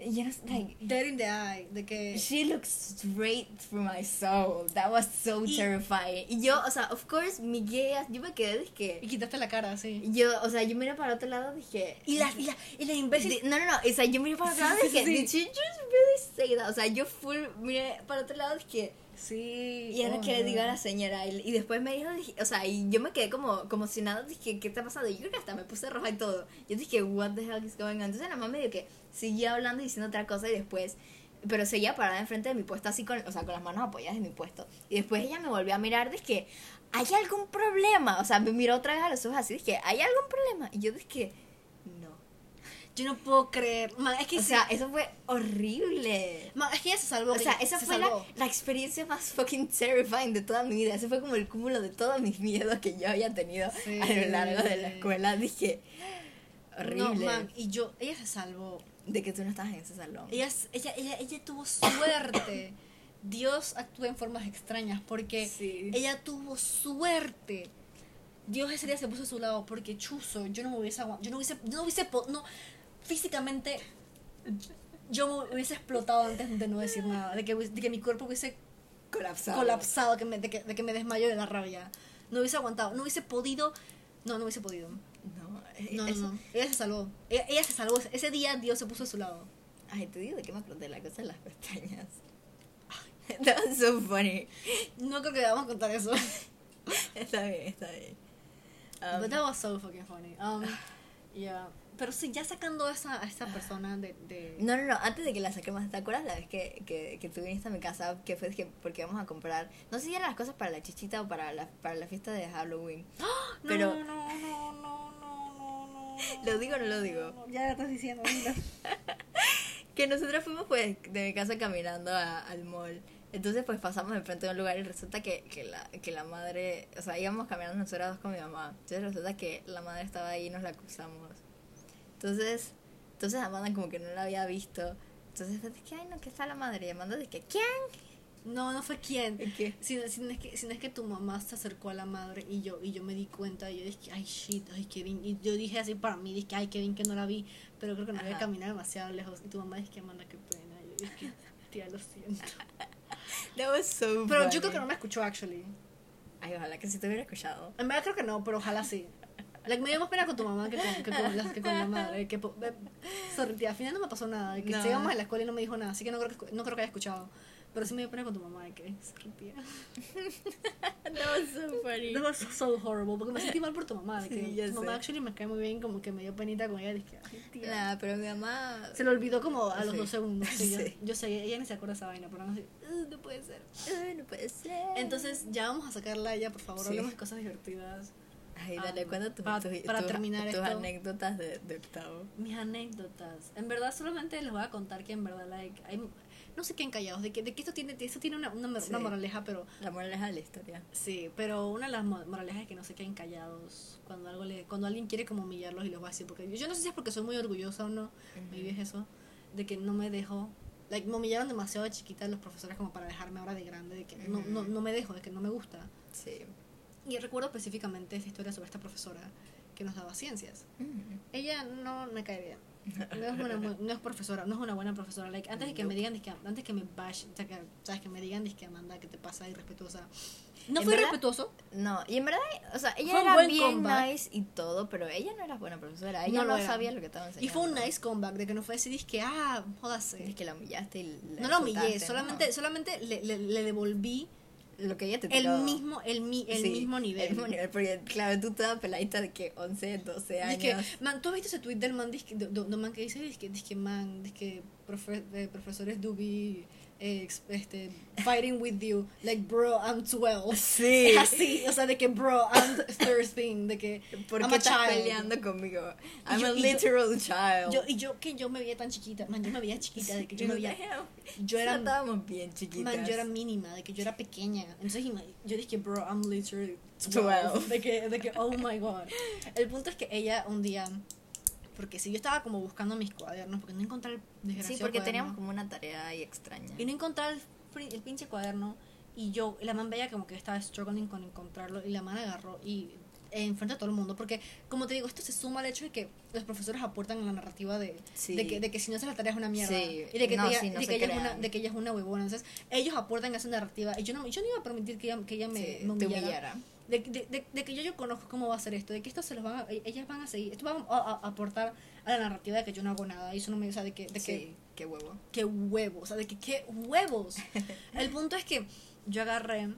A: you know, like,
B: Dead in the eye. De que...
A: She looked straight through my soul. That was so
B: Y-
A: terrifying. Y yo, o sea, of course, mi ass, yo me quedé,
B: Y
A: dije.
B: quitaste la cara, sí.
A: Yo, o sea, yo miré para otro lado, dije.
B: Y la, y la, y la imbécil...
A: No, no, no, o sea, yo miré para otro lado,
B: Sí, sí,
A: dije,
B: sí.
A: did she just really say that? O sea, yo full miré para otro lado, dije,
B: Sí.
A: y ahora
B: oh,
A: que le digo a
B: no.
A: la señora, y, y después me dijo, o sea, y yo me quedé como, como si nada, dije, ¿qué está pasando? Y yo creo que hasta me puse roja y todo. Yo dije, what the hell is going on? Entonces la mamá me dijo que seguía hablando y diciendo otra cosa y después, pero seguía parada enfrente de mi puesto así con, o sea, con las manos apoyadas en mi puesto. Y después ella me volvió a mirar, dije, ¿hay algún problema? O sea, me miró otra vez a los ojos así, dije, ¿hay algún problema? Y yo dije, no.
B: Yo no puedo creer. Man, es que
A: O
B: sí.
A: sea, eso fue horrible.
B: Man, es que ella se salvó.
A: O sea, esa
B: se
A: fue la, la experiencia más fucking terrifying de toda mi vida. Ese fue como el cúmulo de todos mis miedos que yo había tenido
B: Sí.
A: a lo largo de la escuela. Dije, horrible.
B: No, man, y yo, ella se salvó.
A: de que tú no estabas en ese salón.
B: Ella, ella, ella, ella tuvo suerte. Dios actúa en formas extrañas porque
A: Sí.
B: ella tuvo suerte. Dios ese día se puso a su lado porque chuzo, yo no me hubiese yo no hubiese, yo no hubiese, no, físicamente, yo me hubiese explotado antes de no decir nada, de que, de que mi cuerpo hubiese
A: colapsado.
B: colapsado, que me- de, que, de que me desmayo de la rabia. No hubiese aguantado, no hubiese podido, no, no hubiese podido.
A: No,
B: No, no, no. Ella se salvó. Ella, ella se salvó. Ese día Dios se puso a su lado.
A: Ay, te digo de qué me exploté la cosa en las pestañas. <laughs> That was so funny.
B: No creo que vamos a contar eso. <laughs>
A: Está bien, está bien. Um,
B: But that was so fucking funny. Um, <sighs> yeah. Pero sí, ya sacando a esa, a esa persona de... de...
A: No, no, no, antes de que la saquemos, ¿te acuerdas la vez que, que, que tú viniste a mi casa? Que fue que porque vamos a comprar, no sé si eran las cosas para la chichita o para la, para la fiesta de Halloween. Pero,
B: No, no, no, no, no, no, no.
A: ¿Lo digo o no lo digo?
B: No, ya lo estás diciendo, <laughs>
A: que nosotros fuimos pues de mi casa caminando a- al mall. Entonces pues pasamos de un lugar y resulta que, que, la, que la madre, o sea, íbamos caminando nosotros dos con mi mamá. Entonces resulta que la madre estaba ahí y nos la acusamos. Entonces, entonces Amanda como que no la había visto. Entonces fue que, ay no, que está la madre. Y Amanda de que, ¿quién?
B: No, no fue quién.
A: ¿Qué?
B: Si, si, no es que, si no es que tu mamá se acercó a la madre y yo y yo me di cuenta y yo dije, ay shit, ay Kevin. Y yo dije así para mí, dije, ay Kevin que no la vi, pero creo que no había caminado demasiado lejos. Y tu mamá dice Amanda, qué pena. Y yo dije, tía, lo siento. <laughs>
A: That was so
B: Pero yo
A: funny.
B: creo que no me escuchó, actually.
A: Ay, ojalá que sí te hubiera escuchado.
B: En verdad creo que no, pero ojalá sí. Like, me dio más pena con tu mamá que con, que con, la, que con la madre. Que, eh, sorry, al final no me pasó nada. Que
A: No.
B: llegamos a la escuela y no me dijo nada, así que no creo que, no creo que haya escuchado. Pero sí me dio pena con tu mamá de que se rompía. <laughs>
A: That was so funny.
B: That was so horrible, porque me sentí mal por tu mamá. De que
A: Sí,
B: tu mamá
A: sé.
B: actually me cae muy bien, como que me dio penita con ella. Dije, tía.
A: Nah, pero mi mamá.
B: Se lo olvidó como a los
A: Sí.
B: dos segundos. sí, yo-. Yo, sé, ella ni se acuerda de esa vaina, pero no sé. "Uh, no puede ser.
A: Ay, no puede ser.
B: Entonces, ya vamos a sacarla a ella, por favor. Hablemos de cosas divertidas.
A: Ay, dale,
B: um,
A: cuenta tu-
B: para-
A: tu-
B: para
A: tu-
B: terminar
A: tus
B: esto.
A: anécdotas de, de octavo.
B: Mis anécdotas. En verdad, solamente les voy a contar que en verdad, like, hay, no sé qué callados, de que, de que esto tiene, esto tiene una, una, moraleja, pero
A: La moraleja de la historia.
B: sí, pero una de las mo- moralejas es que no se queden callados cuando algo le, cuando alguien quiere como humillarlos y los va a decir, porque yo, yo no sé si es porque soy muy orgullosa o no, maybe es eso, de que no me dejo, like, me humillaron demasiado de chiquita los profesores como para dejarme ahora de grande, de que no, no, no me dejo, de que no me gusta.
A: Sí.
B: Y recuerdo específicamente esta historia sobre esta profesora que nos daba ciencias.
A: Mm.
B: Ella no me cae bien. No es una no es profesora, no es una buena profesora. Like, antes de que me digan, antes que me bash, o sea, que, sabes que me digan, que Amanda, que te pasa irrespetuosa. No
A: ¿En
B: fui
A: verdad?
B: respetuoso.
A: No, y en verdad, o sea, ella
B: Fue
A: era
B: buen
A: bien
B: comeback.
A: nice y todo, pero ella no era buena profesora. Ella
B: No
A: no,
B: lo
A: sabía lo que estaba enseñando.
B: Y fue un nice comeback de que no fue decir, que ah, jódase.
A: Es que la humillaste y la
B: No la humillé, solamente,
A: ¿no?
B: solamente le, le, le devolví
A: lo que ella te
B: el
A: tiró.
B: mismo, el, mi, el
A: Sí,
B: mismo nivel.
A: El mismo nivel, porque claro, tú toda peladita de que 11, 12 años.
B: Dizque, man, ¿tú has visto ese tweet del man, dizque, de, de- de man que dice, dizque, man, dizque, profe, eh, profesores do be, eh, este, fighting with you, like, bro, I'm 12.
A: Sí. <laughs>
B: Es así, o sea, de que, bro, I'm 13, de que,
A: ¿Por
B: I'm
A: qué
B: a
A: estás
B: child.
A: peleando conmigo? I'm
B: yo-
A: a
B: y yo-
A: literal child.
B: Yo, y yo, que yo me veía tan chiquita, man, yo me veía chiquita, de que yo me veía, yo era,
A: Estábamos bien chiquitas.
B: man, yo era mínima, de que yo era pequeña. Entonces, yo dije, bro, I'm literally 12.
A: 12.
B: De que, de que, oh my god. El punto es que ella un día, porque si yo estaba como buscando mis cuadernos, porque no encontré el desgraciado
A: Sí, porque
B: cuaderno.
A: teníamos como una tarea ahí extraña.
B: Y no encontraba el, fri- el pinche cuaderno. Y yo, la man veía como que estaba struggling con encontrarlo. Y la man agarró y eh, enfrente a todo el mundo. Porque, como te digo, esto se suma al hecho de que los profesores aportan en la narrativa de,
A: Sí.
B: de, que, de que si no haces la tarea es una mierda.
A: Sí.
B: Y de que,
A: No,
B: ella,
A: sí, no
B: de, que ella es una, de que ella es una huevona. Entonces, ellos aportan esa narrativa. Y yo no, yo no iba a permitir que ella, que ella me, me humillara.
A: humillara.
B: De, de, de, que yo, yo conozco cómo va a ser esto, de que esto se los van a, ellas van a seguir, esto va a, a- a aportar a la narrativa de que yo no hago nada, y eso no me, o sea, de que, de que
A: qué huevo.
B: qué huevos, o sea, de que qué huevos. <laughs> El punto es que yo agarré,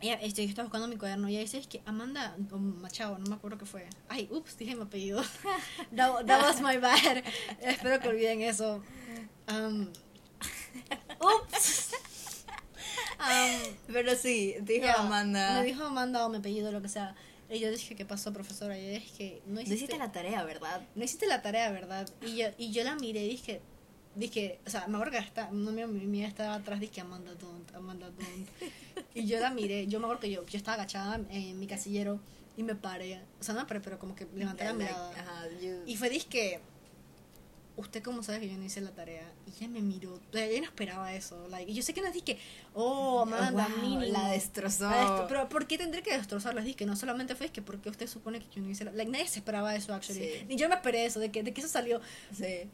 B: ella, este, yo estaba buscando mi cuaderno y ella dice, es que Amanda, o Machado, no me acuerdo qué fue. Ay, ups, dije mi apellido. <laughs> that, that was my bad. <laughs> Espero que olviden eso. Um, ups. <laughs> Um,
A: Pero sí, dijo
B: ya,
A: Amanda.
B: Me dijo Amanda o mi apellido, lo que sea. Y yo dije, ¿qué pasó, profesora? Y ella dije, no
A: No
B: hiciste,
A: hiciste la tarea, ¿verdad?
B: no hiciste la tarea, ¿verdad? Y yo, y yo la miré y dije, dije, o sea, me acuerdo que está, una amiga mía estaba atrás, dije, Amanda, don't, Amanda, don't. <laughs> Y yo la miré, yo me acuerdo que yo, yo estaba agachada en mi casillero y me paré, o sea, no paré, pero como que levanté la
A: Like,
B: mirada.
A: ajá, you-
B: Y fue disque, ¿usted cómo sabe que yo no hice la tarea? Y ella me miró, ella no esperaba eso. Like, y yo sé que no es disque, oh, Amanda,
A: Wow,
B: mínimo.
A: la destrozó.
B: La destro- pero ¿por qué tendré que destrozarlas? Dije no solamente fue es que porque usted supone que yo no hice la... Like, nadie se esperaba eso, actually.
A: Sí.
B: Ni yo me esperé eso, de que, de que eso salió
A: Sí.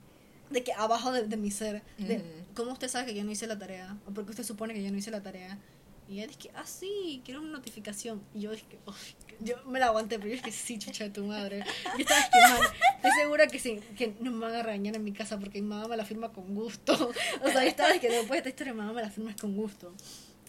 B: De que abajo de, de mi ser, de
A: Ujú.
B: cómo usted sabe que yo no hice la tarea, o porque usted supone que yo no hice la tarea. Y ella dice, ah, sí, quiero una notificación. Y yo dije, "Uy", yo me la aguanté, pero yo dije, sí, chucha de tu madre. Yo estaba que, man, estoy segura que, sí, que no me van a regañar en mi casa porque mi mamá me la firma con gusto. <laughs> O sea, yo estaba que después de esta historia mi mamá me la firma con gusto.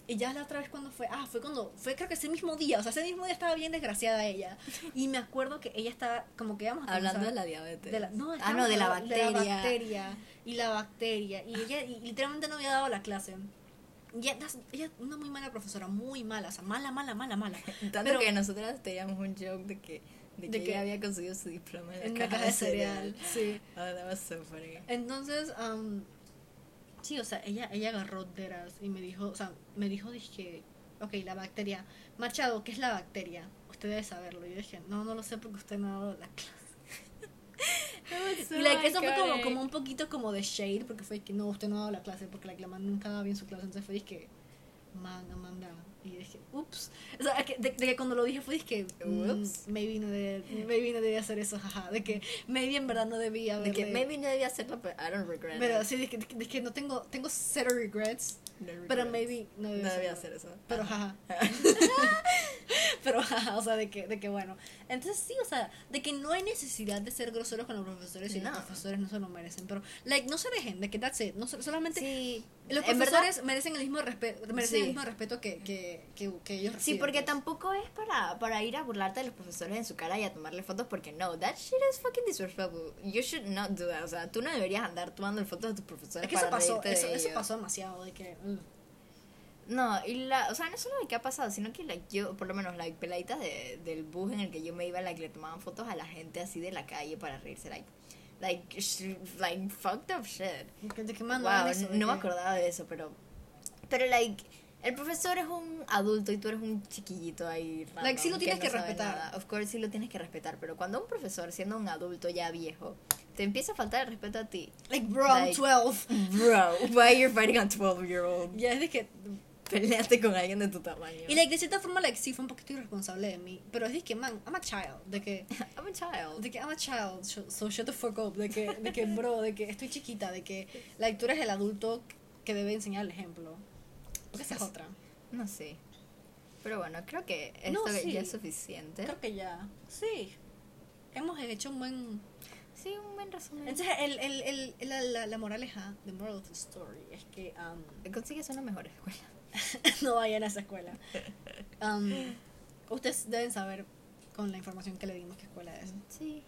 B: Y ya la otra vez cuando fue, ah, fue cuando, fue creo que ese mismo día, o sea, ese mismo día estaba bien desgraciada ella. Y me acuerdo que ella estaba, como que íbamos a
A: Hablando de la diabetes.
B: de la- no,
A: ah, no, de la bacteria.
B: De la bacteria. Y la bacteria. Y ella y literalmente no había dado la clase. Y ella, ella una muy mala profesora, muy mala, o sea, mala, mala, mala, mala. <laughs>
A: Tanto
B: Pero-
A: que nosotras teníamos un joke de que, de
B: De
A: que,
B: que-
A: ella había conseguido su diploma en la
B: En
A: caja,
B: caja de cereal. Sí.
A: Oh, that was so funny.
B: Entonces, um, sí, o sea, ella, ella agarró deras y me dijo, o sea, me dijo, dije, ok, la bacteria. Machado, ¿qué es la bacteria? Usted debe saberlo. Y yo dije, no, no lo sé porque usted no ha dado la <laughs> clase. Y eso fue como, como un poquito como de shade, porque fue que no, usted no ha dado la clase, porque like, la man nunca daba bien su clase, entonces fue que, man, Amanda. Y dije, ups. O sea, que- de, de que cuando lo dije fue que,
A: Ups.
B: maybe, no debía, maybe no debía hacer eso, jaja. De que maybe en verdad no debía
A: De que
B: haberle-
A: maybe no debía hacerlo, pero I don't regret
B: Pero
A: it.
B: sí, de que- de que no tengo, tengo cero regrets,
A: No
B: pero maybe no
A: no
B: debía,
A: debía
B: hacerlo.
A: hacer eso.
B: Pero
A: Ajá.
B: jaja. <laughs> Pero, ajá, o sea, de que, de que bueno. Entonces, sí, o sea, de que no hay necesidad de ser groseros con los profesores y
A: No.
B: los profesores no se lo merecen. Pero, like, no se dejen de que that's it. No, so- solamente
A: Sí,
B: los
A: en verdad-
B: profesores merecen el mismo respeto, merecen
A: Sí.
B: el mismo respeto que, que, que, que ellos
A: Sí,
B: reciben,
A: porque
B: pues.
A: tampoco es para, para ir a burlarte de los profesores en su cara y a tomarle fotos porque no, that shit is fucking disrespectful. You should not do that. O sea, tú no deberías andar tomando fotos de tus profesores
B: Es que eso
A: para
B: pasó,
A: reírte de
B: eso, eso pasó demasiado, de que...
A: No, y la, o sea, no solo de qué ha pasado, sino que like, yo, por lo menos, like, peladitas de, del bus en el que yo me iba, like, le tomaban fotos a la gente así de la calle para reírse, like, like, sh- like, fucked up shit.
B: De que mandaban
A: Wow,
B: eso, de
A: no me
B: que-
A: acordaba de eso, pero, pero, like, el profesor es un adulto y tú eres un chiquillito ahí.
B: Like,
A: random
B: sí lo tienes que
A: sabe
B: respetar.
A: nada. Of course, sí lo tienes que respetar, pero cuando un profesor, siendo un adulto ya viejo, te empieza a faltar el respeto a ti,
B: Like, bro, I'm
A: Like-
B: 12.
A: bro, <laughs> why you're fighting a 12 year old?
B: Ya es de que...
A: Peleaste con alguien de tu tamaño.
B: Y like, de cierta forma, like, sí, fue un poquito irresponsable de mí. Pero es de que, man, I'm a child. De que... <laughs>
A: I'm a child.
B: De que I'm a child, so shut the fuck up. De que, de que, bro, de que estoy chiquita. De que, like, tú eres el adulto que debe enseñar el ejemplo. Porque esa es otra.
A: No sé. Pero bueno, creo que esto
B: No, sí.
A: ya es suficiente.
B: Creo que ya. Sí. Hemos hecho un buen.
A: Sí, un buen resumen.
B: Entonces, el, el, el- la, la, la moraleja, the moral of the story, es que um,
A: Consigues una mejor escuela. <laughs>
B: no vayan a esa escuela. Um, ustedes deben saber con la información que le dimos qué escuela es.
A: Sí.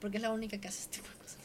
B: porque es la única que hace este tipo de cosas.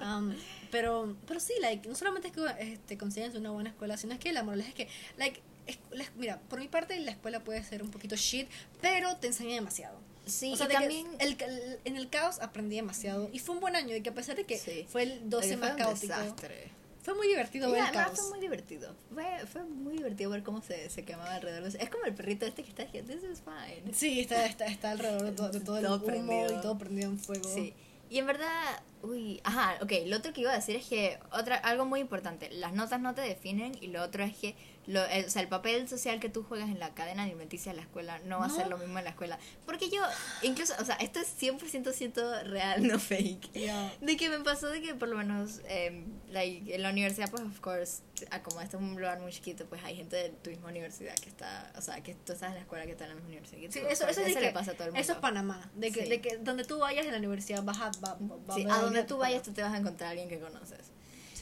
B: Um, pero, pero sí, like, no solamente es que este, consigas una buena escuela, sino es que la moraleja es que, like, es- la- mira, por mi parte la escuela puede ser un poquito shit, pero te enseña demasiado.
A: Sí,
B: o sea,
A: también...
B: el, el- en el caos aprendí demasiado y fue un buen año y que a pesar de que
A: Sí.
B: fue el 12
A: Oye, fue
B: más caótico,
A: desastre.
B: Fue muy divertido
A: Y
B: ver el
A: además
B: caos.
A: fue muy divertido. Fue, fue muy divertido ver cómo se, se quemaba alrededor. de- Es como el perrito este que está diciendo, this is fine.
B: Sí, está, está, está alrededor de todo, de todo el
A: Todo
B: humo
A: prendido.
B: y todo prendido en fuego.
A: Sí. Y en verdad, uy, ajá, ok, lo otro que iba a decir es que otra algo muy importante, las notas no te definen y lo otro es que lo, el, o sea, el papel social que tú juegas en la cadena alimenticia de la escuela no va a
B: No.
A: ser lo mismo en la escuela. Porque yo, incluso, o sea, esto es 100% cierto real, <laughs> no fake.
B: Ya.
A: De que me pasó de que por lo menos eh, like, en la universidad, pues, of course, ah, como este es un lugar muy chiquito, pues hay gente de tu misma universidad que está, o sea, que tú estás en la escuela que está en la misma universidad. que
B: Sí,
A: tú,
B: eso, eso, es de
A: le
B: que-
A: pasa a todo el mundo.
B: eso es Panamá. De que,
A: Sí.
B: de que donde tú vayas en la universidad vas a, va, va-
A: Sí, a donde tú vayas tú te vas a encontrar a alguien que conoces.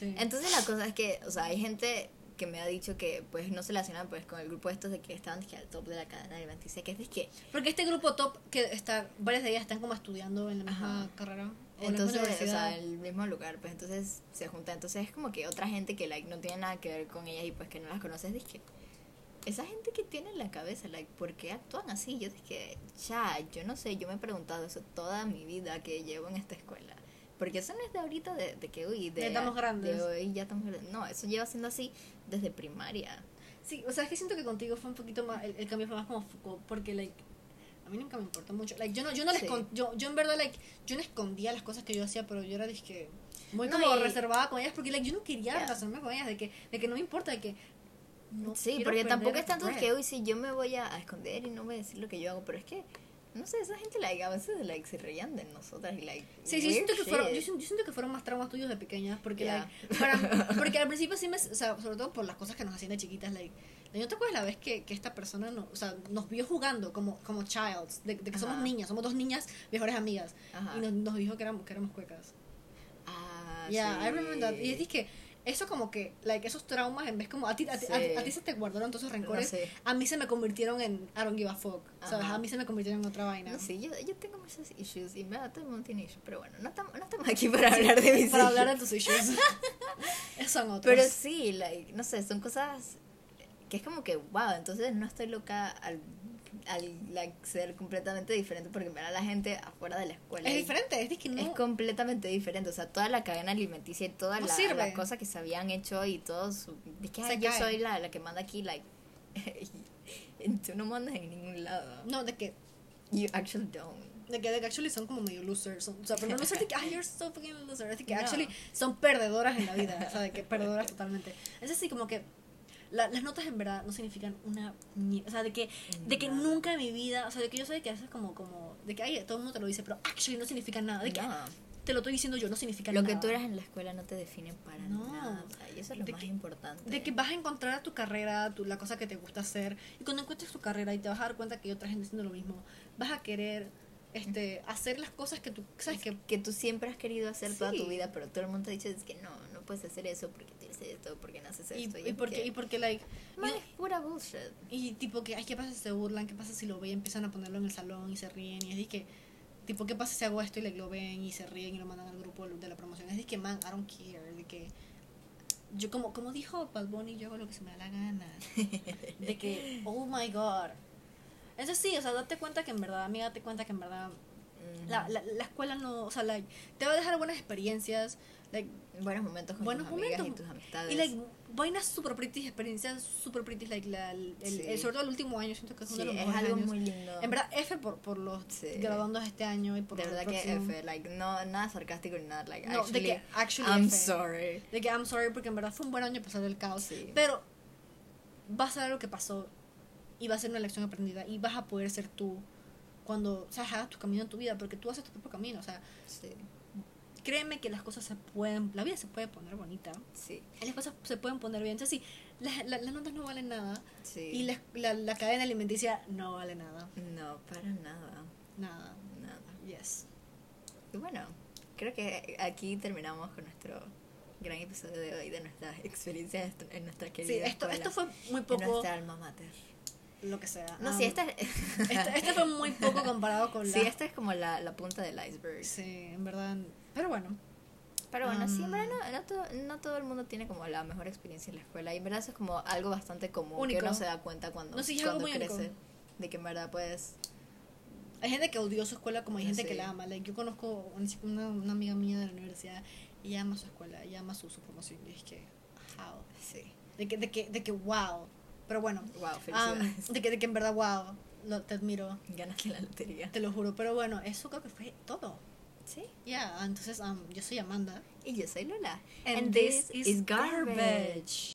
A: Entonces la cosa es que, o sea, hay gente que me ha dicho que pues no se relacionan pues con el grupo estos de que estaban al top de la cadena alimenticia, que es de que
B: Porque este grupo top que está, varias de ellas están como estudiando en la misma
A: Ajá.
B: carrera. O
A: entonces, o sea, el mismo lugar, pues entonces se junta, entonces es como que otra gente que like no tiene nada que ver con ellas y pues que no las conoces, dije, esa gente que tiene en la cabeza, like, ¿por qué actúan así? Yo dije, ya, yo no sé, yo me he preguntado eso toda mi vida que llevo en esta escuela. Porque eso no es de ahorita, de, de que, uy, de,
B: Ya estamos grandes.
A: de hoy ya estamos grandes. No, eso lleva siendo así desde primaria.
B: Sí, o sea, es que siento que contigo fue un poquito más, el, el cambio fue más como Foucault, porque, like, a mí nunca me importó mucho. Like, yo no, yo no les
A: Sí.
B: con- yo, yo en verdad, like, yo no escondía las cosas que yo hacía, pero yo era, dije, muy
A: No,
B: como
A: y-
B: reservada con ellas, porque, like, yo no quería
A: Yeah.
B: relacionarme con ellas, de que, de que no me importa, de que no
A: sí, porque tampoco es tanto que, uy, sí, yo me voy a, a esconder y no voy a decir lo que yo hago, pero es que, no sé, esa gente, like, a veces, like, se reían de nosotras y, like,
B: Sí, sí,
A: weird
B: siento que fueron, yo, yo siento que fueron más traumas tuyos de pequeñas, porque,
A: Yeah.
B: like, para- porque al principio sí me, o sea, sobre todo por las cosas que nos hacían de chiquitas, like, ¿no te acuerdas la vez que, que esta persona no, o sea, nos vio jugando como, como childs, de, de que somos
A: Ajá.
B: niñas, somos dos niñas mejores amigas,
A: Ajá.
B: y nos, nos dijo que éramos, que éramos cuecas.
A: Ah,
B: Yeah,
A: sí.
B: I remember that. Y es que eso como que, like, esos traumas, en vez como, a ti, a,
A: Sí.
B: a- a ti se te guardaron todos esos rencores,
A: No sé.
B: a mí se me convirtieron en I don't give a fuck, ¿sabes?
A: Ajá.
B: A mí se me convirtieron en otra vaina.
A: No sé, yo, yo tengo muchos issues y en verdad todo el mundo tiene issues, pero bueno, no estamos, no estamos aquí para hablar de mis
B: Para
A: issues.
B: hablar de tus issues. <laughs> Son otros.
A: Pero sí, like, no sé, son cosas que es como que, wow, entonces no estoy loca al, al ser completamente diferente porque en verdad la gente afuera de la escuela
B: es diferente, es que no...
A: es completamente diferente, o sea, toda la cadena alimenticia y todas
B: No
A: la- las cosas que se habían hecho y todo su... Es que ay, yo
B: cae.
A: soy la, la que manda aquí, like, <laughs> tú no mandas en ningún lado.
B: No, de que,
A: You actually don't.
B: de que, de que actually son como medio losers. Son, o sea, pero no es de que, ay, you're so fucking loser. Es de que <laughs>
A: No.
B: actually son perdedoras en la vida. O sea, de que perdedoras totalmente. Es así como que la- las notas en verdad no significan una ni- o sea de que de que nunca en mi vida o sea de que yo sé que eso es como como de que ay todo el mundo te lo dice pero actually no significa nada de que
A: No.
B: te lo estoy diciendo yo, no significa
A: Lo
B: nada.
A: que tú eras en la escuela no te define para
B: No.
A: nada. o sea, y eso es lo
B: De
A: más
B: que-
A: importante.
B: De que vas a encontrar tu carrera, tu, la cosa que te gusta hacer. Y cuando encuentres tu carrera y te vas a dar cuenta que hay otra gente haciendo lo mismo, vas a querer este, hacer las cosas que tú, ¿sabes? Que
A: que tú siempre has querido hacer toda tu
B: Sí.
A: vida, pero todo el mundo te dice es que no puedes hacer eso porque tienes esto, porque no haces
B: y,
A: esto.
B: y
A: es
B: porque,
A: que,
B: y porque, like,
A: man,
B: y-
A: es pura bullshit.
B: Y tipo que, ay, ¿qué pasa si se burlan? ¿Qué pasa si lo ven? Empiezan a ponerlo en el salón y se ríen. Y es que, tipo, ¿qué pasa si hago esto y like, lo ven y se ríen y lo mandan al grupo de la promoción? Es de que, man, I don't care. De que, yo como, como dijo Bad Bunny, yo hago lo que se me da la gana. De que, <laughs> oh my god. Eso sí, o sea, date cuenta que en verdad, amiga, date cuenta que en verdad la, la, la escuela no, o sea, like, te va a dejar buenas experiencias, like,
A: buenos momentos con
B: buenos
A: tus amigas
B: momentos.
A: y tus amistades.
B: y like, vainas super pretty, experiencias super pretty, like, la, el, el-
A: Sí.
B: el- sobre todo el último año, siento que es
A: Sí,
B: uno de los
A: es algo
B: años.
A: muy lindo.
B: En verdad, F por, por los
A: Sí.
B: graduandos este año y por
A: de
B: los
A: verdad que. F, like, no, nada sarcástico ni nada, like,
B: No,
A: actually,
B: de que actually
A: I'm
B: F.
A: sorry.
B: De que I'm sorry porque en verdad fue un buen año a pesar del caos.
A: Sí.
B: Pero vas a ver lo que pasó y va a ser una lección aprendida y vas a poder ser tú cuando o sea, hagas tu camino en tu vida porque tú haces tu propio camino. O sea,
A: Sí,
B: créeme que las cosas se pueden, la vida se puede poner bonita
A: sí,
B: las cosas se pueden poner bien. Entonces, sí, las, la- las notas no valen nada
A: sí.
B: y la, la, la cadena alimenticia no vale nada.
A: No, para nada,
B: Nada.
A: nada.
B: Yes.
A: Y bueno, creo que aquí terminamos con nuestro gran episodio de hoy de nuestras experiencias en nuestra querida
B: Sí, esto,
A: escuela,
B: esto fue muy
A: en
B: poco
A: nuestra alma mater.
B: Lo que sea.
A: No,
B: Um,
A: sí, esta,
B: Esto, esto fue muy poco comparado con la...
A: sí, esta es como la, la punta del iceberg.
B: Sí, en verdad. Pero bueno.
A: Pero bueno, sí, en
B: Um,
A: verdad no, no, todo, no todo el mundo tiene como la mejor experiencia en la escuela. Y en verdad eso es como algo bastante común
B: Único.
A: que uno se da cuenta cuando,
B: No, sí,
A: cuando
B: muy único.
A: crece. De que en verdad pues...
B: Hay gente que odió su escuela como hay gente
A: Sí.
B: que la ama. Like, yo conozco una, una amiga mía de la universidad y ella ama su escuela, ella ama su, su promoción. Y es que, how.
A: Sí.
B: De que, de que, de que wow. Pero bueno.
A: Wow,
B: um,
A: felicidades.
B: de, que, de que en verdad wow. Lo, te admiro,
A: Ganaste la lotería.
B: te lo juro. Pero bueno, eso creo que fue todo.
A: Sí.
B: Ya, entonces um, yo soy Amanda.
A: Y yo soy Lola.
B: And this is garbage.